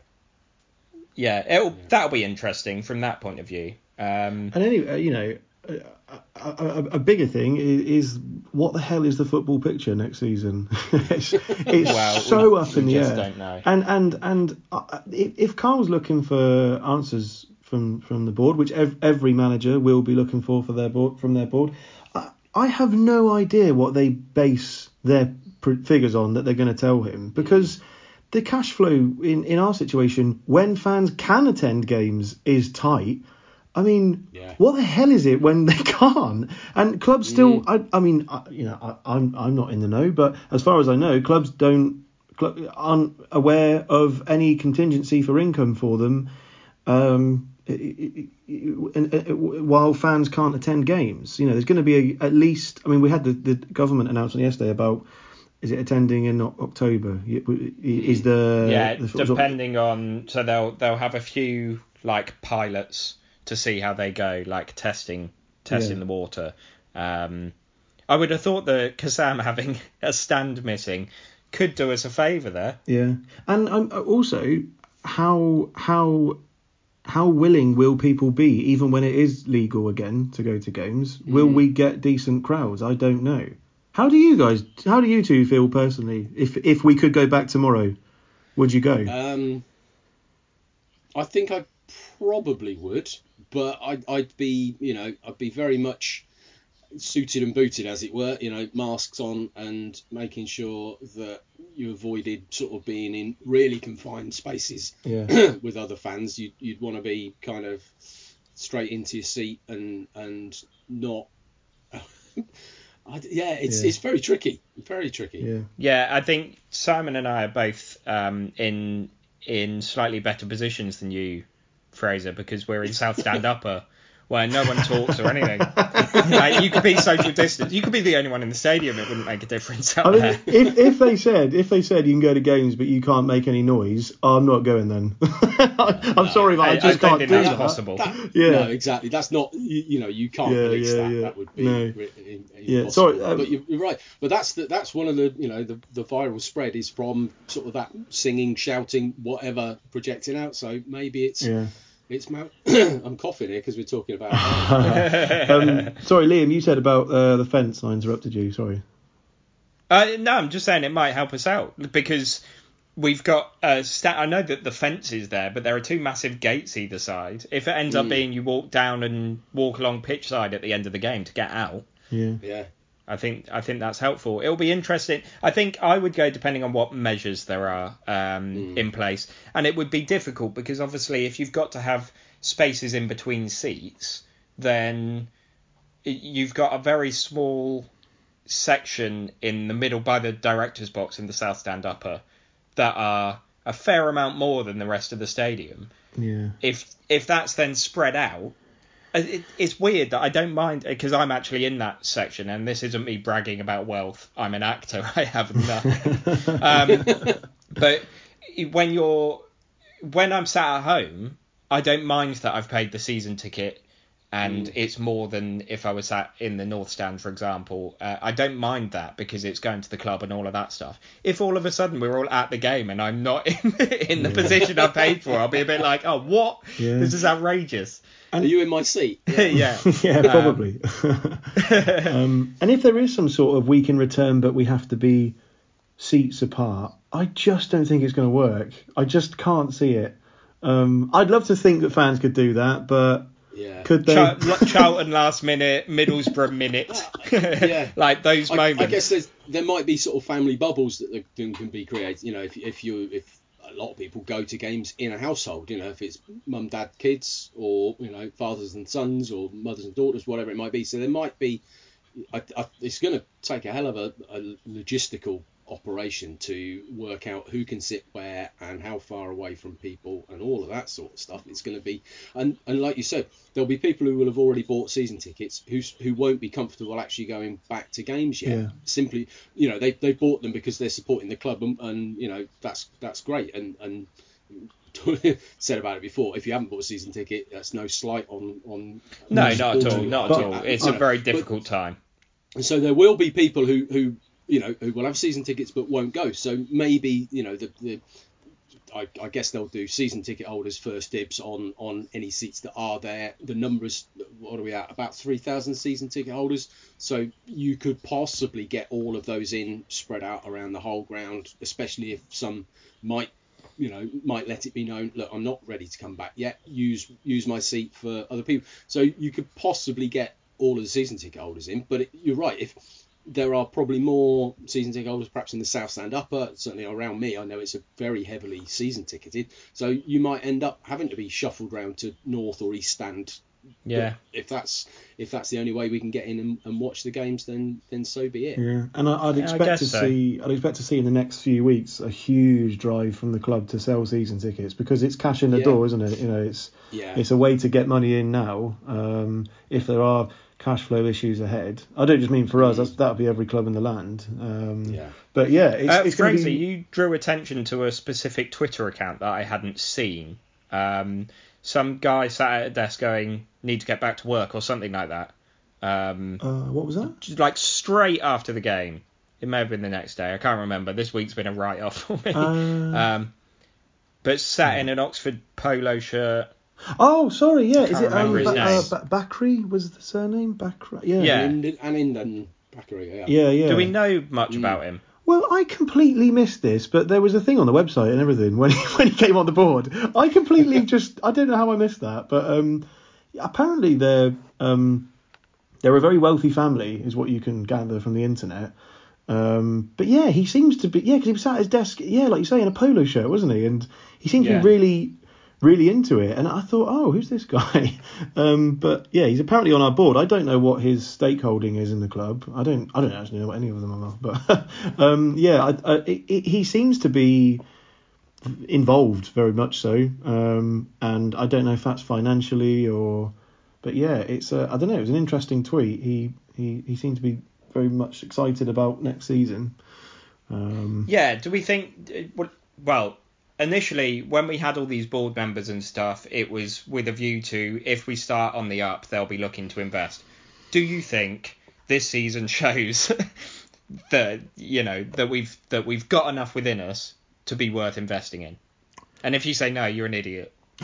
Yeah, it'll that'll be interesting from that point of view. Um, And anyway, uh, you know, a, a, a, a bigger thing is, is what the hell is the football picture next season? it's it's well, so we, up in the just air. don't know. And and and uh, if, if Karl's looking for answers from from the board, which ev- every manager will be looking for for their board from their board, I, I have no idea what they base their pr- figures on that they're going to tell him mm. because. The cash flow in, in our situation, when fans can attend games, is tight. I mean, Yeah. what the hell is it when they can't? And clubs still, I, I mean, I, you know, I, I'm I'm not in the know, but as far as I know, clubs don't aren't aware of any contingency for income for them, um, i- i- i- and, uh, while fans can't attend games. You know, there's going to be a, at least. I mean, we had the, the government announcement yesterday about is it attending in October? Is the yeah, the depending on so they'll they'll have a few like pilots to see how they go, like testing testing Yeah. the water. Um, I would have thought that Kassam having a stand missing could do us a favour there. Yeah, and um, also how how how willing will people be, even when it is legal again to go to games? Will we get decent crowds? I don't know. How do you guys? How do you two feel personally? If if we could go back tomorrow, would you go? Um, I think I probably would, but I'd, I'd be, you know, I'd be very much suited and booted, as it were. You know, masks on and making sure that you avoided sort of being in really confined spaces yeah, with other fans. You'd, you'd want to be kind of straight into your seat and and not. I, yeah, it's Yeah. it's very tricky, very tricky. yeah, Yeah, I think Simon and I are both um, in in slightly better positions than you, Fraser, because we're in South Stand Upper, where no one talks or anything. like, you could be social distance. You could be the only one in the stadium. It wouldn't make a difference out I mean, there. if if they said if they said you can go to games but you can't make any noise, I'm not going then. I'm sorry, but I, I, just I can't think do that's that. possible. That, Yeah. No, exactly. That's not. You, you know, you can't Yeah, police yeah, that. yeah. That would be No. ri- in- Yeah, sorry, um, but you're, you're right. But that's the, that's one of the you know the the viral spread is from sort of that singing, shouting, whatever projecting out. So maybe it's Yeah. It's Mount. I'm coughing here because we're talking about. um, sorry, Liam, you said about uh, the fence. I interrupted you. Sorry. Uh, no, I'm just saying it might help us out because we've got a stat. I know that the fence is there, but there are two massive gates either side. If it ends up being you walk down and walk along pitch side at the end of the game to get out, Yeah. yeah. I think I think that's helpful. It'll be interesting. I think I would go depending on what measures there are um, in place, and it would be difficult because obviously if you've got to have spaces in between seats, then you've got a very small section in the middle by the director's box in the south stand upper that are a fair amount more than the rest of the stadium Yeah. if if that's then spread out it, it's weird that I don't mind because I'm actually in that section and this isn't me bragging about wealth. I'm an actor. I have nothing. Um, but when you're when I'm sat at home I don't mind that I've paid the season ticket and it's more than if I was sat in the north stand for example uh, I don't mind that because it's going to the club and all of that stuff if all of a sudden we're all at the game and I'm not in, in the position I paid for I'll be a bit like oh what Yeah. this is outrageous Are you in my seat? yeah yeah, probably. um, and if there is some sort of we can return, but we have to be seats apart, I just don't think it's going to work. I just can't see it. Um, I'd love to think that fans could do that, but Yeah. could they? Char- Charlton last minute Middlesbrough minute Yeah. like those I, moments I guess there's, there might be sort of family bubbles that can can be created. You know, if if you if a lot of people go to games in a household, you know, if it's mum, dad, kids, or you know, fathers and sons, or mothers and daughters, whatever it might be. So there might be. I, I, it's going to take a hell of a, a logistical operation to work out who can sit where and how far away from people and all of that sort of stuff. It's going to be, and, and like you said, there'll be people who will have already bought season tickets who who won't be comfortable actually going back to games yet. Yeah. Simply, you know, they they bought them because they're supporting the club, and, and you know that's that's great. And and said about it before. If you haven't bought a season ticket, that's no slight on on. no not at all not it. at all uh, it's a know, very but- difficult time and so there will be people who, who you know who will have season tickets but won't go. So maybe you know the, the I, I guess they'll do season ticket holders first dibs on on any seats that are there. The numbers what are we at? About three thousand season ticket holders. So you could possibly get all of those in spread out around the whole ground, especially if some might you know might let it be known look i'm not ready to come back yet use use my seat for other people so you could possibly get all of the season ticket holders in but it, you're right if there are probably more season ticket holders perhaps in the south stand upper certainly around me i know it's a very heavily season ticketed so you might end up having to be shuffled round to north or east stand yeah if that's if that's the only way we can get in and, and watch the games then then so be it Yeah, and I, I'd I expect guess to so. see. I'd expect to see in the next few weeks a huge drive from the club to sell season tickets because it's cash in the Yeah. door, isn't it? You know, it's yeah it's a way to get money in now. Um, if there are cash flow issues ahead. I don't just mean for us. That's that'll be every club in the land. Um, Yeah. But yeah, it's, Uh, it's be. you drew attention to a specific Twitter account that I hadn't seen. Um, some guy sat at a desk going, "Need to get back to work" or something like that. Um, Uh, what was that? just like straight after the game. It may have been the next day. I can't remember. This week's been a write-off for me. Uh, um, but sat in an Oxford polo shirt. Oh, sorry. Yeah, is it um, ba- uh, ba- Bakri was the surname? Bakri. Yeah. Yeah. And and Indan Bakary, yeah. Yeah, yeah. Do we know much Mm. about him? Well, I completely missed this, but there was a thing on the website and everything when he, when he came on the board. I completely just I don't know how I missed that, but um, apparently they're um, they're a very wealthy family, is what you can gather from the internet. Um, but yeah, he seems to be yeah, because he was sat at his desk, yeah, like you say, in a polo shirt, wasn't he? And he seemed to Yeah. be really really into it, and I thought, oh, who's this guy? Um, but yeah, he's apparently on our board. I don't know what his stakeholding is in the club. I don't, I don't actually know what any of them are. But um, yeah, I, I, it, he seems to be involved very much so, um, and I don't know if that's financially or, but yeah, it's uh, I don't know. It was an interesting tweet. He he he seemed to be very much excited about next season. Um, Yeah, do we think? uh, Well, initially, when we had all these board members and stuff, it was with a view to if we start on the up, they'll be looking to invest. Do you think this season shows that you know that we've that we've got enough within us to be worth investing in? And if you say no, you're an idiot.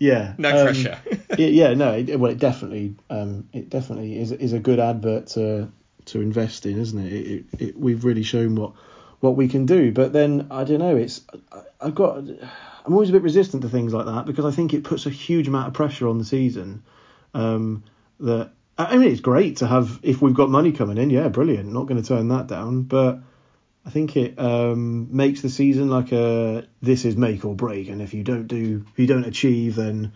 yeah, No um, pressure. yeah, yeah, no, it, well, it definitely, um, it definitely is is a good advert to to invest in, isn't it? It, it, it we've really shown what what we can do, but then I don't know. It's I, I've got I'm always a bit resistant to things like that because I think it puts a huge amount of pressure on the season. Um, that I mean, it's great to have if we've got money coming in, yeah, brilliant. Not going to turn that down, but. I think it um, makes the season like a this is make or break, and if you don't do, if you don't achieve, then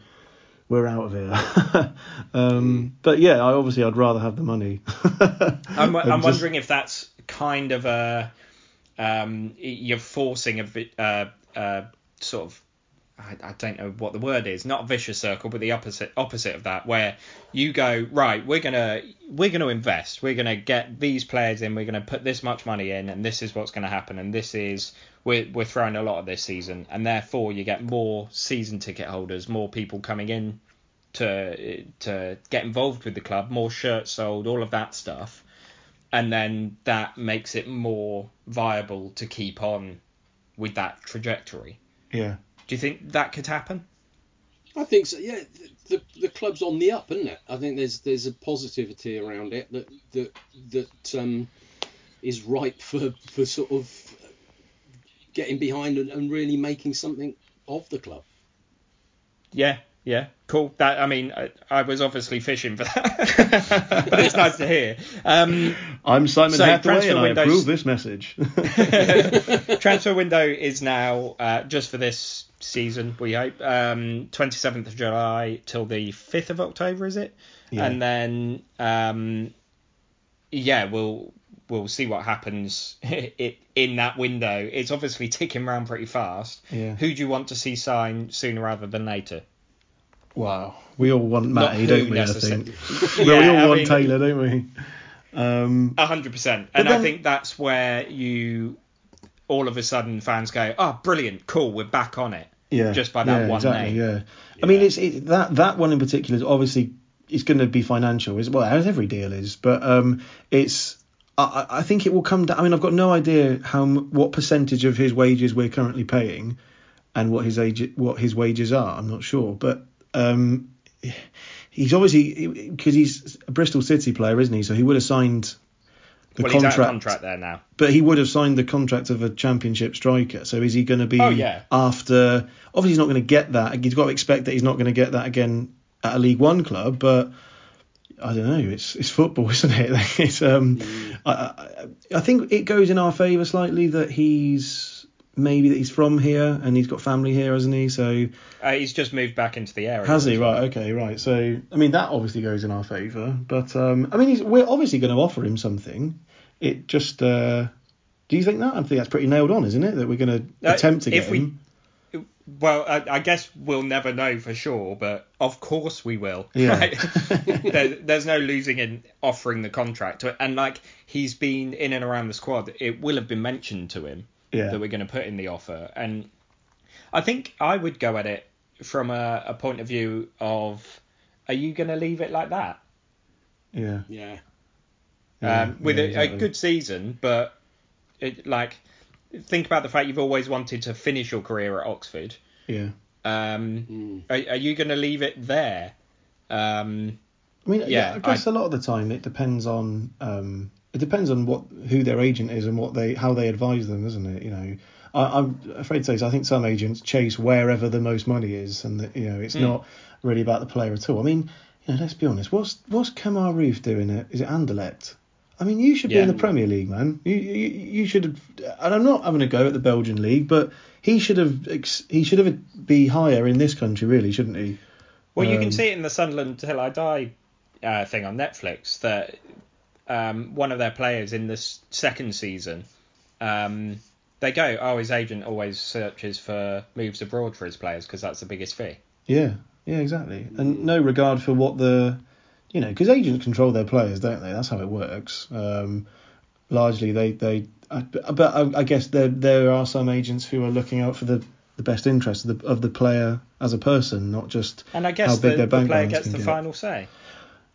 we're out of here. um, but yeah, I obviously I'd rather have the money. I'm, I'm just- wondering if that's kind of a um, you're forcing a uh, uh, sort of I, I don't know what the word is, not vicious circle, but the opposite opposite of that, where you go right, we're gonna we're gonna invest, we're gonna get these players in, we're gonna put this much money in, and this is what's gonna happen, and this is we're we're throwing a lot of this season, and therefore you get more season ticket holders, more people coming in to to get involved with the club, more shirts sold, all of that stuff, and then that makes it more viable to keep on with that trajectory. yeah, Do you think that could happen? I think so. Yeah, the, the the club's on the up, isn't it? I think there's there's a positivity around it that that that um, is ripe for for sort of getting behind and, and really making something of the club. Yeah, yeah, cool. That I mean, I, I was obviously fishing for that, but it's nice to hear. Um, I'm Simon So, Hathaway, and I approve this message. transfer window is now uh, just for this season. We hope um, 27th of July till the 5th of October, is it? Yeah. And then um, yeah, we'll we'll see what happens it, in that window. It's obviously ticking around pretty fast. Yeah. Who do you want to see sign sooner rather than later? Wow, we all want Matty, don't we? I think. Yeah, we all I want mean- Taylor, don't we? Um, A hundred percent. And I think that's where you all of a sudden fans go, Oh, brilliant, cool, we're back on it. yeah, just by that yeah, one exactly, name. Yeah. I mean, it's it, that that one in particular is obviously it's going to be financial, is well, as every deal is, but um, it's. I, I- I think it will come down. I mean, I've got no idea how what percentage of his wages we're currently paying, and what his age what his wages are. I'm not sure, but um, he's obviously because he's a Bristol City player, isn't he? So he would have signed the well, contract, contract there now. but he would have signed the contract of a championship striker. So is he going to be Oh, yeah. after? Obviously, he's not going to get that. He's got to expect that he's not going to get that again at a League One club. But I don't know. It's it's football, isn't it? It's um. I, I I think it goes in our favour slightly that he's maybe that he's from here and he's got family here, hasn't he? So Uh, he's just moved back into the area. has he? Right. Okay. Right. So I mean that obviously goes in our favour. But um, I mean he's, we're obviously going to offer him something. It just. Uh, do you think that? I think that's pretty nailed on, isn't it? That we're going to Uh, attempt to get if we- him. Well, I, I guess we'll never know for sure, but of course we will. Yeah. Right? there, there's no losing in offering the contract, and like he's been in and around the squad, it will have been mentioned to him Yeah. that we're going to put in the offer, and I think I would go at it from a, a point of view of, are you going to leave it like that? Yeah. Yeah. Yeah, um, with yeah, a, exactly. a good season, but it, like think about the fact you've always wanted to finish your career at Oxford. Yeah. Um, Mm. are, are you going to leave it there? Um, I mean, Yeah, yeah, I guess a lot of the time it depends on um, it depends on what who their agent is and what they how they advise them, isn't it? You know, I, I'm afraid to say I think some agents chase wherever the most money is, and that, you know it's Mm. not really about the player at all. I mean, you know, let's be honest. What's what's Kemar Roofe doing? It is it Anderlecht? I mean, you should be in the Premier League, man. You, you you should have. And I'm not having a go at the Belgian league, but he should have he should have be higher in this country, really, shouldn't he? well, you Um, can see it in the Sunderland Till I Die uh, thing on Netflix that um, one of their players in this second season, um, they go, oh, his agent always searches for moves abroad for his players because that's the biggest fee. Yeah, yeah, exactly. And no regard for what the, you know, because agents control their players, don't they? That's how it works. Um, largely, they they, I- but I, I guess there there are some agents who are looking out for the, the best interest of the of the player as a person, not just And I guess how big the, their the bank player gets the get. final say.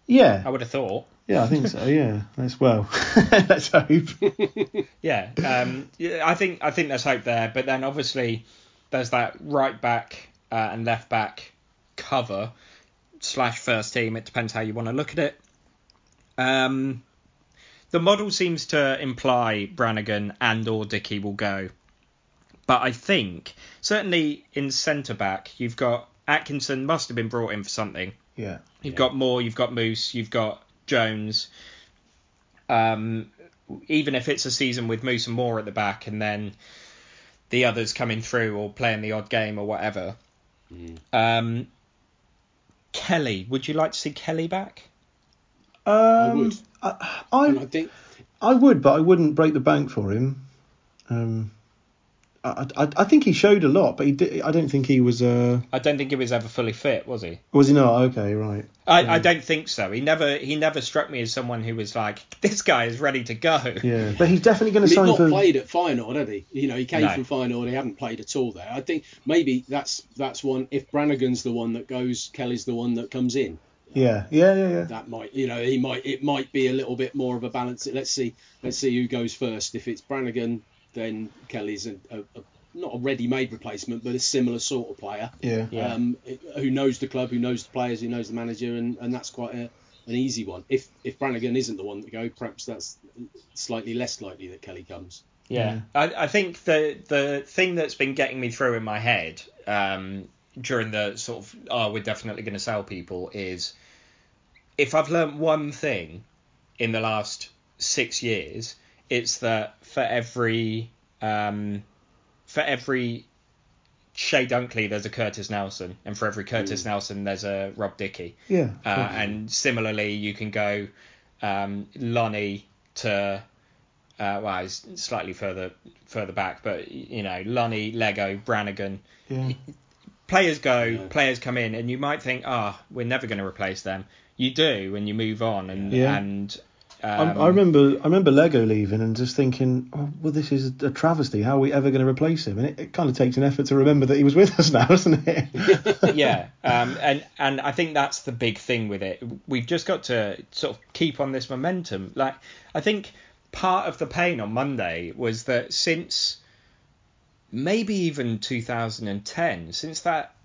Yeah, I would have thought. yeah, I think so. Yeah, that's well. Let's hope. Yeah, um, yeah, I think I think there's hope there, but then obviously there's that right back uh, and left back cover slash first team. It depends how you want to look at it. Um, the model seems to imply Brannigan and or Dickie will go, but I think certainly in centre back you've got Atkinson must have been brought in for something. Yeah, You've Yeah. got Moore, you've got Moose, you've got Jones. Um, even if it's a season with Moose and Moore at the back, and then the others coming through or playing the odd game or whatever. Mm. Um, Kelly, would you like to see Kelly back? um, would. I, I I think I would, but I wouldn't break the bank for him. Um, I, I, I think he showed a lot, but he did, I don't think he was. Uh, I don't think he was ever fully fit, was he? was he not? Okay, right. I, Yeah. I don't think so. He never he never struck me as someone who was like, this guy is ready to go. Yeah, but he's definitely going to sign. He's not for. played at Feyenoord, had he? You know, he came No. from Feyenoord. He hadn't played at all there. I think maybe that's that's one. If Brannigan's the one that goes, Kelly's the one that comes in. Yeah, yeah, yeah, yeah. That might, you know, he might. It might be a little bit more of a balance. Let's see. Let's see who goes first. If it's Brannigan, then Kelly's a, a, a not a ready-made replacement, but a similar sort of player. Yeah. Yeah. Um, who knows the club, who knows the players, who knows the manager, and, and that's quite a, an easy one. If if Brannigan isn't the one to go, perhaps that's slightly less likely that Kelly comes. Yeah, I, I think the the thing that's been getting me through in my head um, during the sort of oh we're definitely going to sell people is if I've learnt one thing in the last six years, it's that for every um, for every Chey Dunkley there's a Curtis Nelson, and for every Curtis Nelson there's a Rob Dickie. Yeah. Uh, and similarly, you can go um, Lonnie to uh, well, it's slightly further further back, but you know, Lonnie, Lego, Brannigan. yeah. Players go, Yeah. players come in, and you might think, ah, we're never going to replace them. You do, and you move on, and Yeah. and I, um, I remember I remember Lego leaving and just thinking, oh, well, this is a travesty. How are we ever going to replace him? And it, it kind of takes an effort to remember that he was with us now, doesn't it? yeah, um, and and I think that's the big thing with it. We've just got to sort of keep on this momentum. Like I think part of the pain on Monday was that since maybe even 2010, since that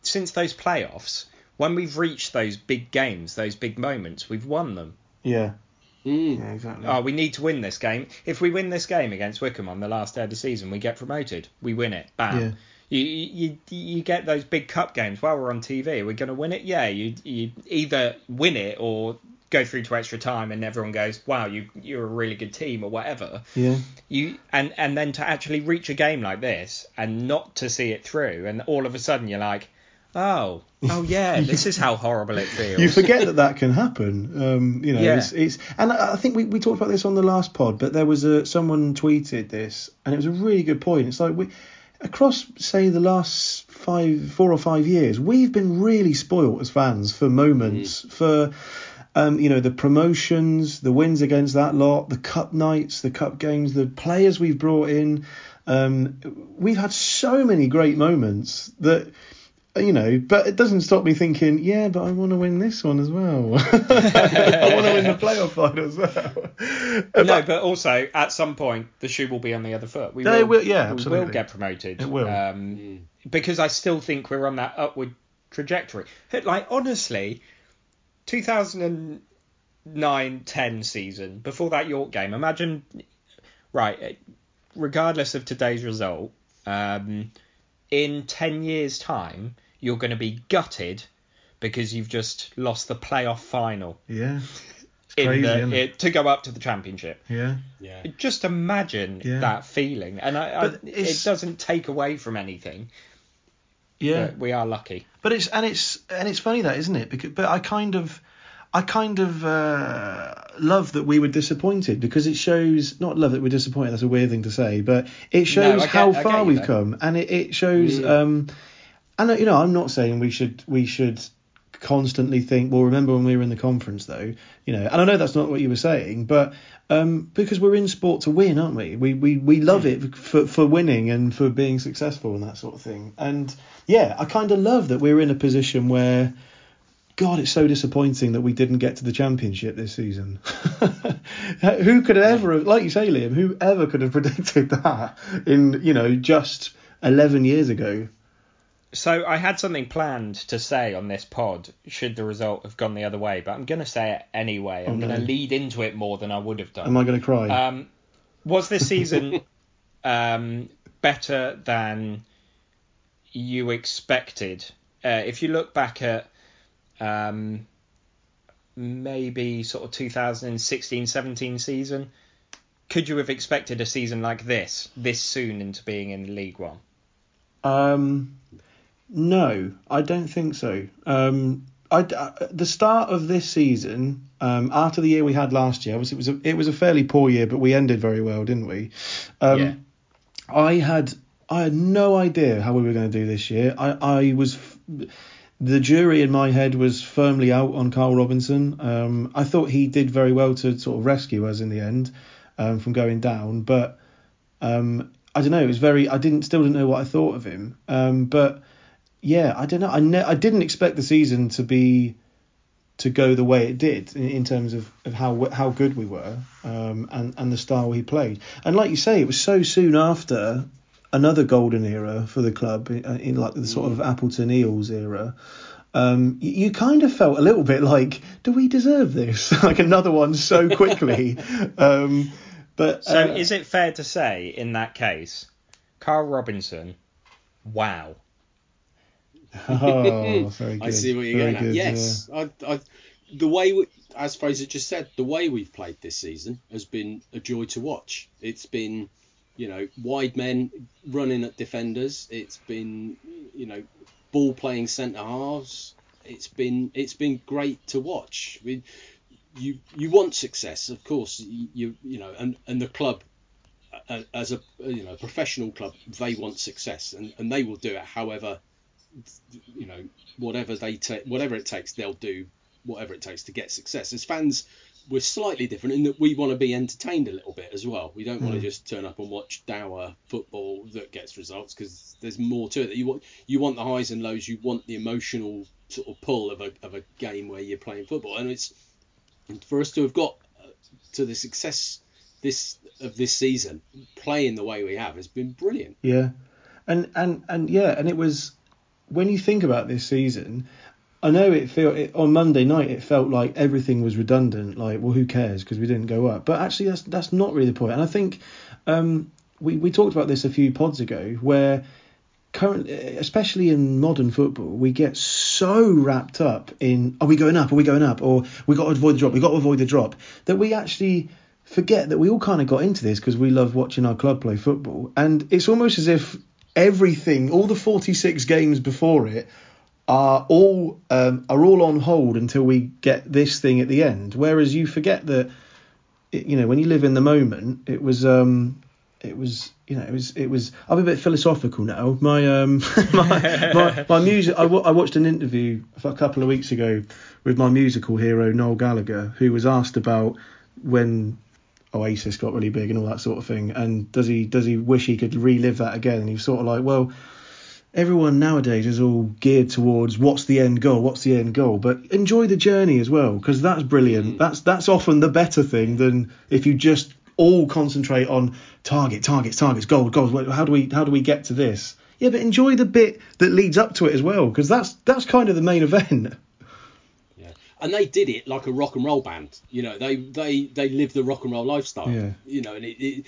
since those playoffs, when we've reached those big games, those big moments, we've won them. yeah. Mm. Yeah, exactly. Oh, we need to win this game. If we win this game against Wycombe on the last day of the season, we get promoted. We win it. Bam. Yeah. You, you you get those big cup games while we're on TV. We're going to win it. Yeah, you you either win it or go through to extra time, and everyone goes, "Wow, you you're a really good team" or whatever. Yeah. You and and then to actually reach a game like this and not to see it through, and all of a sudden you're like, "Oh, oh yeah, this is how horrible it feels." You forget that that can happen. Um, you know, Yeah. it's, it's and I think we, we talked about this on the last pod, but there was a someone tweeted this, and it was a really good point. It's like we across say the last five, four or five years, we've been really spoilt as fans for moments for. Um, you know the promotions, the wins against that lot, the cup nights, the cup games, the players we've brought in. Um, we've had so many great moments that you know, but it doesn't stop me thinking, yeah, but I want to win this one as well. I want to win the playoff final as well. No, but also at some point the shoe will be on the other foot. We will, will- yeah, we absolutely. will get promoted. It will. Um, because I still think we're on that upward trajectory. Like honestly, 2009-10 season before that York game. Imagine, right? Regardless of today's result, um, in 10 years' time, you're going to be gutted because you've just lost the playoff final yeah, in crazy, the, isn't it? it, to go up to the championship. yeah. Yeah. Just imagine Yeah. that feeling, and I, I, it doesn't take away from anything. Yeah, But we are lucky. But it's and it's and it's funny that isn't it? Because but I kind of I kind of uh, love that we were disappointed because it shows not love that we're disappointed. That's a weird thing to say, but it shows I get- how far we've there. come, and it, it shows. Mm. Um, and you know, I'm not saying we should we should constantly think. Well, remember when we were in the conference, though, you know. And I know that's not what you were saying, but um, because we're in sport to win, aren't we? We we we love it for for winning and for being successful and that sort of thing. And yeah, I kind of love that we're in a position where. God, it's so disappointing that we didn't get to the championship this season. who could have ever, like you say, Liam, who ever could have predicted that in, you know, just 11 years ago? So I had something planned to say on this pod should the result have gone the other way, but I'm going to say it anyway. I'm Oh, going to lead into it more than I would have done. Am I going to cry? Um, was this season um, better than you expected? Uh, if you look back at um, maybe sort of 2016-17 season, could you have expected a season like this, this soon into being in League One? Um, no, I don't think so. Um, I, uh, the start of this season, um, after the year we had last year, obviously it was a, it was a fairly poor year, but we ended very well, didn't we? Um, Yeah. I had I had no idea how we were going to do this year. I I was f- the jury in my head was firmly out on Karl Robinson. Um, I thought he did very well to sort of rescue us in the end um, from going down, but um, I don't know. It was very. I didn't still didn't know what I thought of him. Um, but yeah, I don't know. I ne- I didn't expect the season to be to go the way it did in, in terms of, of how how good we were um, and and the style he played. And like you say, it was so soon after another golden era for the club in, in like the sort of Appleton Eels era. Um, you, you kind of felt a little bit like, do we deserve this? like another one so quickly. um, but So uh, is it fair to say in that case, Karl Robinson, wow. Oh, very good. I see what you're very getting at. good, Yes, I, I, the way we, as Fraser just said, the way we've played this season has been a joy to watch. It's been, you know, wide men running at defenders. It's been, you know, ball playing centre halves. It's been it's been great to watch. We, you you want success, of course. You you, you know, and and the club. As a you know professional club, they want success, and, and they will do it however you know whatever they take whatever it takes they'll do whatever it takes to get success. As fans we're slightly different in that we want to be entertained a little bit as well. We don't want to just turn up and watch dour football that gets results because there's more to it That you want you want the highs and lows you want the emotional sort of pull of a, of a game where you're playing football. And it's and for us to have got uh, to the success this of this season playing the way we have has been brilliant. Yeah, and and and yeah, and it was when you think about this season. I know it felt it, on Monday night. It felt like everything was redundant. Like, well, who cares because we didn't go up. But actually, that's that's not really the point. And I think um, we we talked about this a few pods ago, where currently, especially in modern football, we get so wrapped up in are we going up, are we going up, or we got to avoid the drop, we got to avoid the drop, that we actually forget that we all kind of got into this because we love watching our club play football, and it's almost as if everything, all the 46 games before it, are all um, are all on hold until we get this thing at the end. Whereas you forget that, it- you know, when you live in the moment, it was um, it was you know it was it was I'm a bit philosophical now. My um my, my, my music I, w- I watched an interview a couple of weeks ago with my musical hero Noel Gallagher who was asked about when Oasis got really big and all that sort of thing and does he does he wish he could relive that again and he was sort of like well everyone nowadays is all geared towards what's the end goal what's the end goal but enjoy the journey as well because that's brilliant mm. that's that's often the better thing than if you just all concentrate on target, targets, targets, goals, goals. How do we how do we get to this? Yeah, but enjoy the bit that leads up to it as well, because that's that's kind of the main event. And they did it like a rock and roll band. You know, they they they live the rock and roll lifestyle. Yeah. You know, and it, it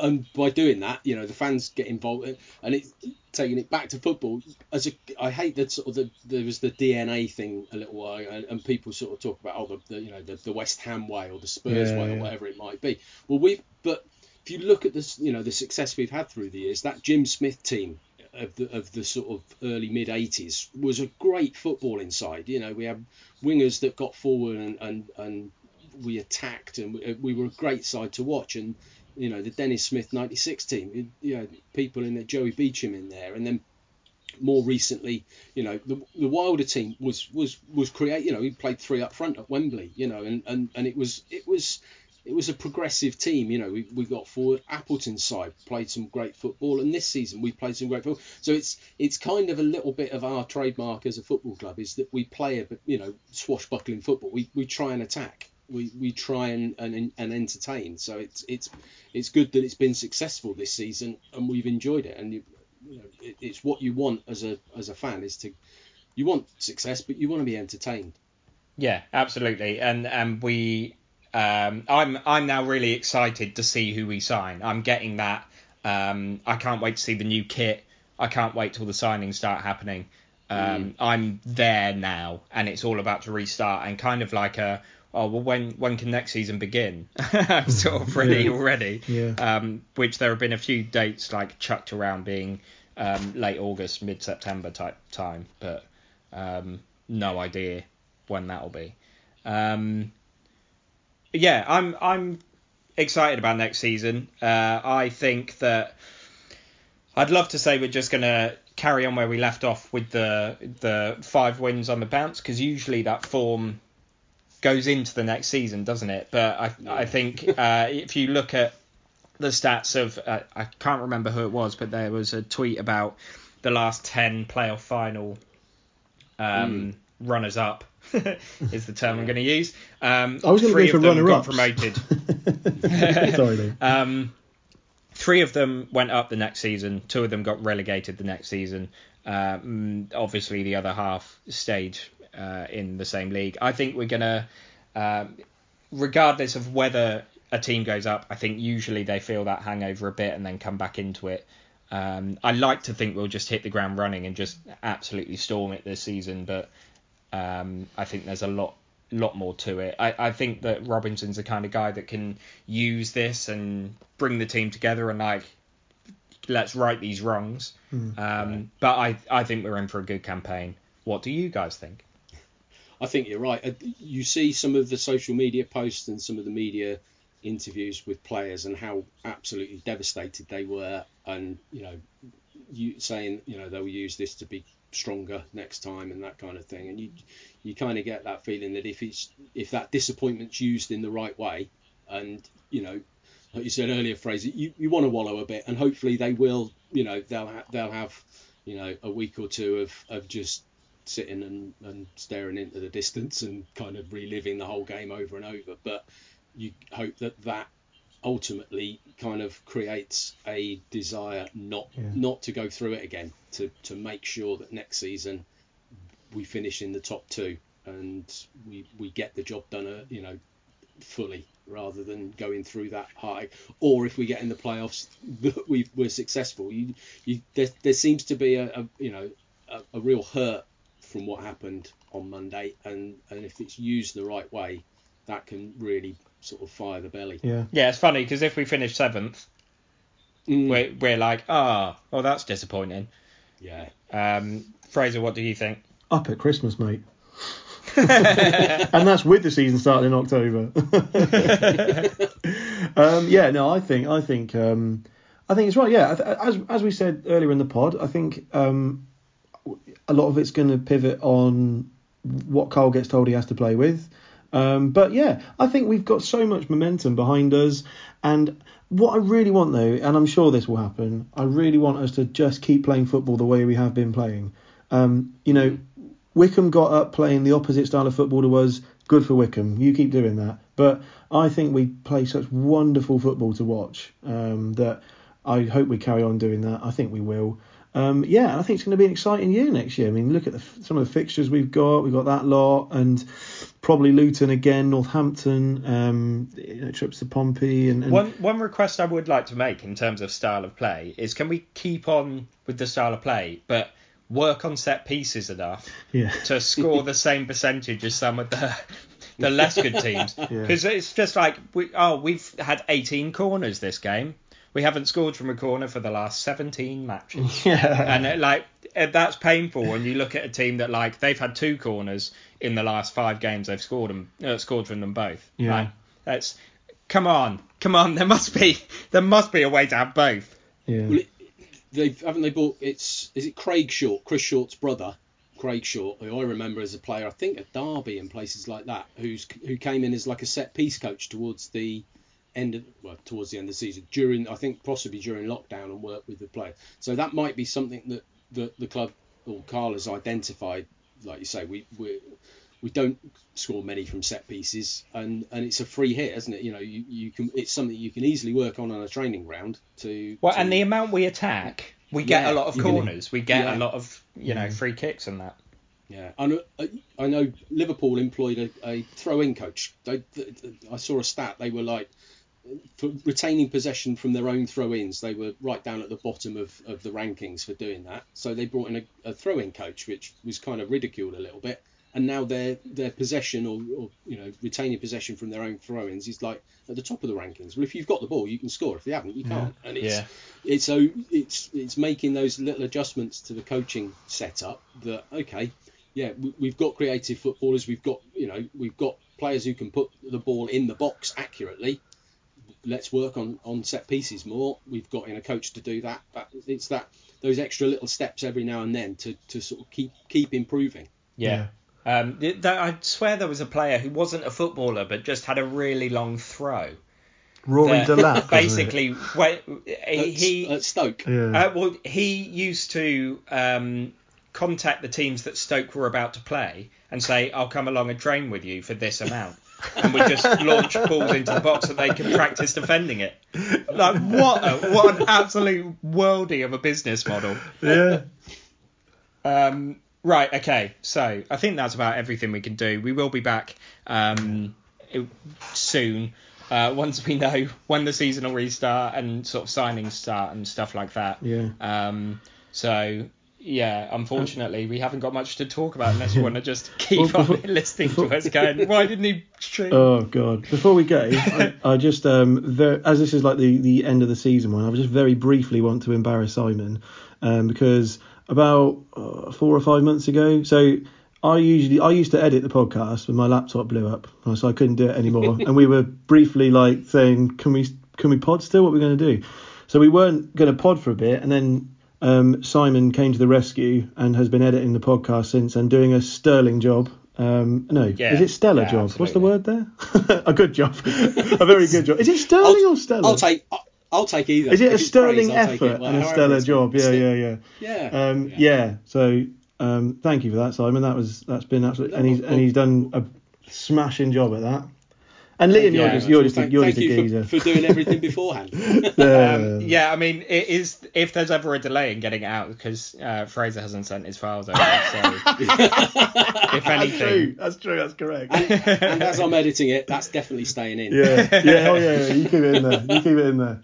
and by doing that, you know, the fans get involved, and it's taking it back to football. As a, I hate that sort of the there was the DNA thing a little while, and, and people sort of talk about oh the, the you know the, the West Ham way or the Spurs Yeah, way yeah. or whatever it might be. Well, we but if you look at this, you know, the success we've had through the years, that Jim Smith team of the of the sort of early mid 80s was a great footballing side. You know, we had wingers that got forward and and, and we attacked and we, uh, we were a great side to watch and you know the Dennis Smith 96 team you know people in there Joey Beauchamp in there and then more recently you know the, the Wilder team was was was create you know he played three up front at Wembley you know and and, and it was it was it was a progressive team you know we, we got forward. Appleton's side played some great football and this season we played some great football. So it's it's kind of a little bit of our trademark as a football club is that we play a bit you know swashbuckling football. We, we try and attack. We, we try and, and and entertain. So it's it's it's good that it's been successful this season and we've enjoyed it. And you, you know it, it's what you want as a as a fan is to you want success but you want to be entertained. Yeah, absolutely. And and we um I'm I'm now really excited to see who we sign. I'm getting that. Um I can't wait to see the new kit. I can't wait till the signings start happening. Um I'm there now and it's all about to restart and kind of like a oh well when when can next season begin? I'm sort of ready Yeah. already. Yeah. Um which there have been a few dates like chucked around being um late August, mid September type time, but um no idea when that'll be. Um, yeah, I'm I'm excited about next season. Uh, I think that I'd love to say we're just gonna carry on where we left off with the the five wins on the bounce because usually that form goes into the next season, doesn't it? But I I think uh, if you look at the stats of uh, I can't remember who it was, but there was a tweet about the last ten playoff final um, runners up is the term I'm going to use. Um, I was going to three go for of them runner got up. promoted. Sorry, Lee. Um, three of them went up the next season. Two of them got relegated the next season. Um, obviously, the other half stayed uh, in the same league. I think we're gonna, um, regardless of whether a team goes up, I think usually they feel that hangover a bit and then come back into it. Um, I like to think we'll just hit the ground running and just absolutely storm it this season, but um, I think there's a lot lot more to it. I, I think that Robinson's the kind of guy that can use this and bring the team together and like let's right these wrongs. Um, but I I think we're in for a good campaign. What do you guys think? I think you're right. Uh, You see some of the social media posts and some of the media interviews with players and how absolutely devastated they were, and you know, you saying you know they'll use this to be stronger next time and that kind of thing. And you you kind of get that feeling that if it's if that disappointment's used in the right way, and you know, like you said earlier, Fraser, you, you want to wallow a bit, and hopefully they will. You know, they'll ha- they'll have you know a week or two of of just sitting and, and staring into the distance and kind of reliving the whole game over and over. But you hope that that ultimately kind of creates a desire not Yeah. not to go through it again, to to make sure that next season we finish in the top two and we we get the job done, uh, you know, fully rather than going through that high. Or if we get in the playoffs, that we we're successful. You, you there, there seems to be a, a you know a, a real hurt from what happened on Monday, and and if it's used the right way, that can really sort of fire the belly. Yeah. Yeah, it's funny because if we finish seventh, Mm, we're we're like ah, oh, that's disappointing. yeah. Um, Fraser, what do you think? Up at Christmas, mate. and that's with the season starting in October. um, yeah, no, I think I think um, I think it's right. Yeah, as as we said earlier in the pod, I think um, a lot of it's going to pivot on what Karl gets told he has to play with. Um, but yeah, I think we've got so much momentum behind us, and what I really want though, and I'm sure this will happen, I really want us to just keep playing football the way we have been playing. Um, you know, Wycombe got up playing the opposite style of football to us. Good for Wycombe. You keep doing that. But I think we play such wonderful football to watch um, that I hope we carry on doing that. I think we will. Um, yeah, I think it's going to be an exciting year next year. I mean, look at the, some of the fixtures we've got. We've got that lot, and probably Luton again, Northampton, um, you know, trips to Pompey. And, and, One one request I would like to make in terms of style of play is can we keep on with the style of play, but work on set pieces enough yeah. to score the same percentage as some of the the less good teams because it's just like we oh we've had 18 corners this game we haven't scored from a corner for the last 17 matches Yeah. and it, like it- that's painful when you look at a team that like they've had two corners in the last five games they've scored them uh, scored from them both Yeah. Like, that's come on come on there must be there must be a way to have both yeah. Well, it, they've haven't they bought it's is it Craig Short, Chris Short's brother, Craig Short, who I remember as a player, I think at Derby and places like that, who's who came in as like a set piece coach towards the end of well towards the end of the season during I think possibly during lockdown and work with the player. So that might be something that the the club or Karl has identified. Like you say, we we we don't score many from set pieces, and, and it's a free hit, isn't it? You know, you, you can it's something you can easily work on on a training ground to. well to- and the amount we attack we get Yeah, a lot of you're gonna- corners we get Yeah. a lot of you know mm. free kicks and that Yeah, I know. I know Liverpool employed a, a throw-in coach. They, th I saw a stat. They were like retaining possession from their own throw-ins. They were right down at the bottom of, of the rankings for doing that. So they brought in a, a throw-in coach, which was kind of ridiculed a little bit. And now their their possession or, or you know retaining possession from their own throw-ins is like at the top of the rankings. Well, if you've got the ball, you can score. If you haven't, you can't. And it's Yeah. it's so it's it's making those little adjustments to the coaching setup that okay yeah we've got creative footballers we've got you know we've got players who can put the ball in the box accurately let's work on on set pieces more we've got in a coach to do that but it's that those extra little steps every now and then to to sort of keep keep improving Yeah. Um, th- th- I swear there was a player who wasn't a footballer but just had a really long throw. Rory Delap. Basically, when, at, he at Stoke Yeah. uh, well he used to um, contact the teams that Stoke were about to play and say, "I'll come along and train with you for this amount." And would just launch balls into the box so they could practice defending it. Like what? A, what an absolute worldie of a business model. yeah. Um, right, okay. So I think that's about everything we can do. We will be back um, soon. Uh, once we know when the season will restart and sort of signings start and stuff like that. Yeah. Um, so yeah, unfortunately, we haven't got much to talk about unless you want to just keep Well, on listening to us going. Why didn't he? Stream? Oh god! Before we go, I, I just um, ver- as this is like the the end of the season one, I just very briefly want to embarrass Simon, um, because about uh, four or five months ago, so I usually I used to edit the podcast when my laptop blew up, so I couldn't do it anymore, and we were briefly like saying, can we can we pod still? What we're we going to do? So we weren't going to pod for a bit, and then um, Simon came to the rescue and has been editing the podcast since and doing a sterling job. Um, no, Yeah, is it stellar yeah, job? What's the word there? a good job, a very good job. Is it sterling or stellar? I'll take I'll, I'll take either Is it a If it's sterling praise, effort well, and a stellar job? Yeah, yeah, yeah. yeah Um, yeah. So um, thank you for that, Simon. That was that's been absolutely, and he's and he's done a smashing job at that. And Liam, Thank you you're very just you're Well, just a, thank, you're thank just a you geezer. for, for doing everything beforehand. Um, yeah, I mean, it is if there's ever a delay in getting it out because uh, Fraser hasn't sent his files over. So if That's true. anything, That's true. That's correct. and, and as I'm editing it, that's definitely staying in. yeah, yeah, oh yeah, yeah. You keep it in there. You keep it in there.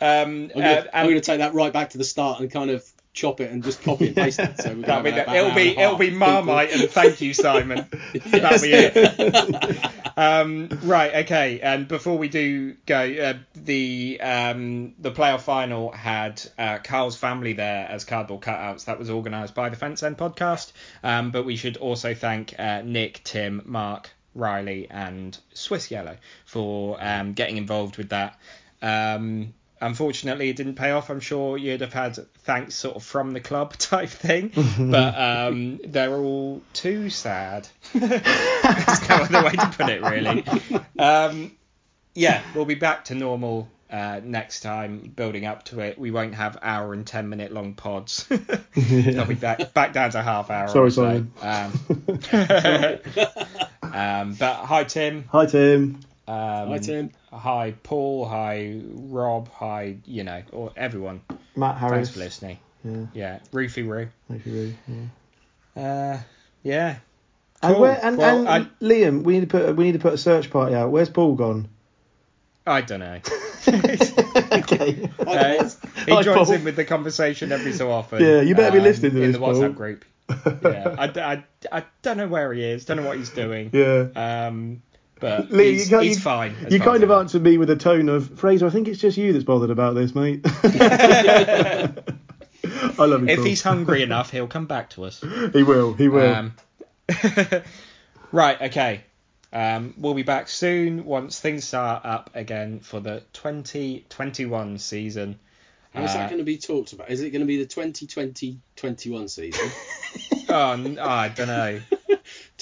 um, I'm uh, gonna, I'm gonna take that right back to the start and kind of chop it and just copy and paste it. So we're that'll going be about it'll be it'll be Marmite and thank you Simon. That'll be it. Um, right, okay. And before we do go, uh, the um, the playoff final had uh, Karl's family there as cardboard cutouts. That was organised by the Fence End podcast. Um, but we should also thank uh, Nick, Tim, Mark, Riley, and Swiss Yellow for um, getting involved with that. Um, unfortunately, it didn't pay off. I'm sure you'd have had thanks sort of from the club type thing, but um, they're all too sad. That's no other way to put it, really. Um, yeah, we'll be back to normal uh, next time, building up to it. We won't have hour and ten minute long pods. They'll be back back down to half hour. Sorry, or so. Simon. Um, um, but hi Tim. Hi Tim. Um, Hi, Tim. Hi Paul. Hi Rob. Hi you know or everyone. Matt Harris. Thanks for listening. Yeah, Yeah, Roofy Roo. you. Really. Yeah. Uh, yeah. And, where, and, Well, and Liam, we need to put we need to put a search party out. Where's Paul gone? I don't know. okay. Uh, he joins in with the conversation every so often. Yeah, you better be um, listening to in this, the WhatsApp Paul. group. Yeah, I, I, I don't know where he is. Don't know what he's doing. yeah. Um, but Lee, he's, you, can't- he's you- fine. You far kind of answered me with a tone of Fraser. I think it's just you that's bothered about this, mate. I love you. If Paul. he's hungry enough, he'll come back to us. he will. He will. Um, right, okay. Um, we'll be back soon once things start up again for the 2021 season. How's Uh, that going to be talked about? Is it going to be the 2020-21 season? Oh, n- oh, I don't know.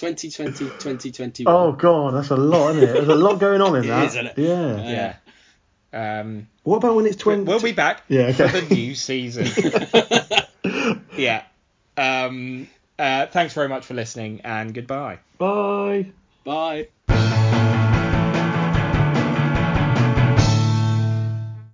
2020-2021? oh God, that's a lot, isn't it? There's a lot going on in It that. is, isn't it? Yeah. Yeah. Um, What about when it's twenty? we'll be back Yeah, okay. for the new season. yeah. Um, uh, thanks very much for listening and goodbye. Bye. Bye.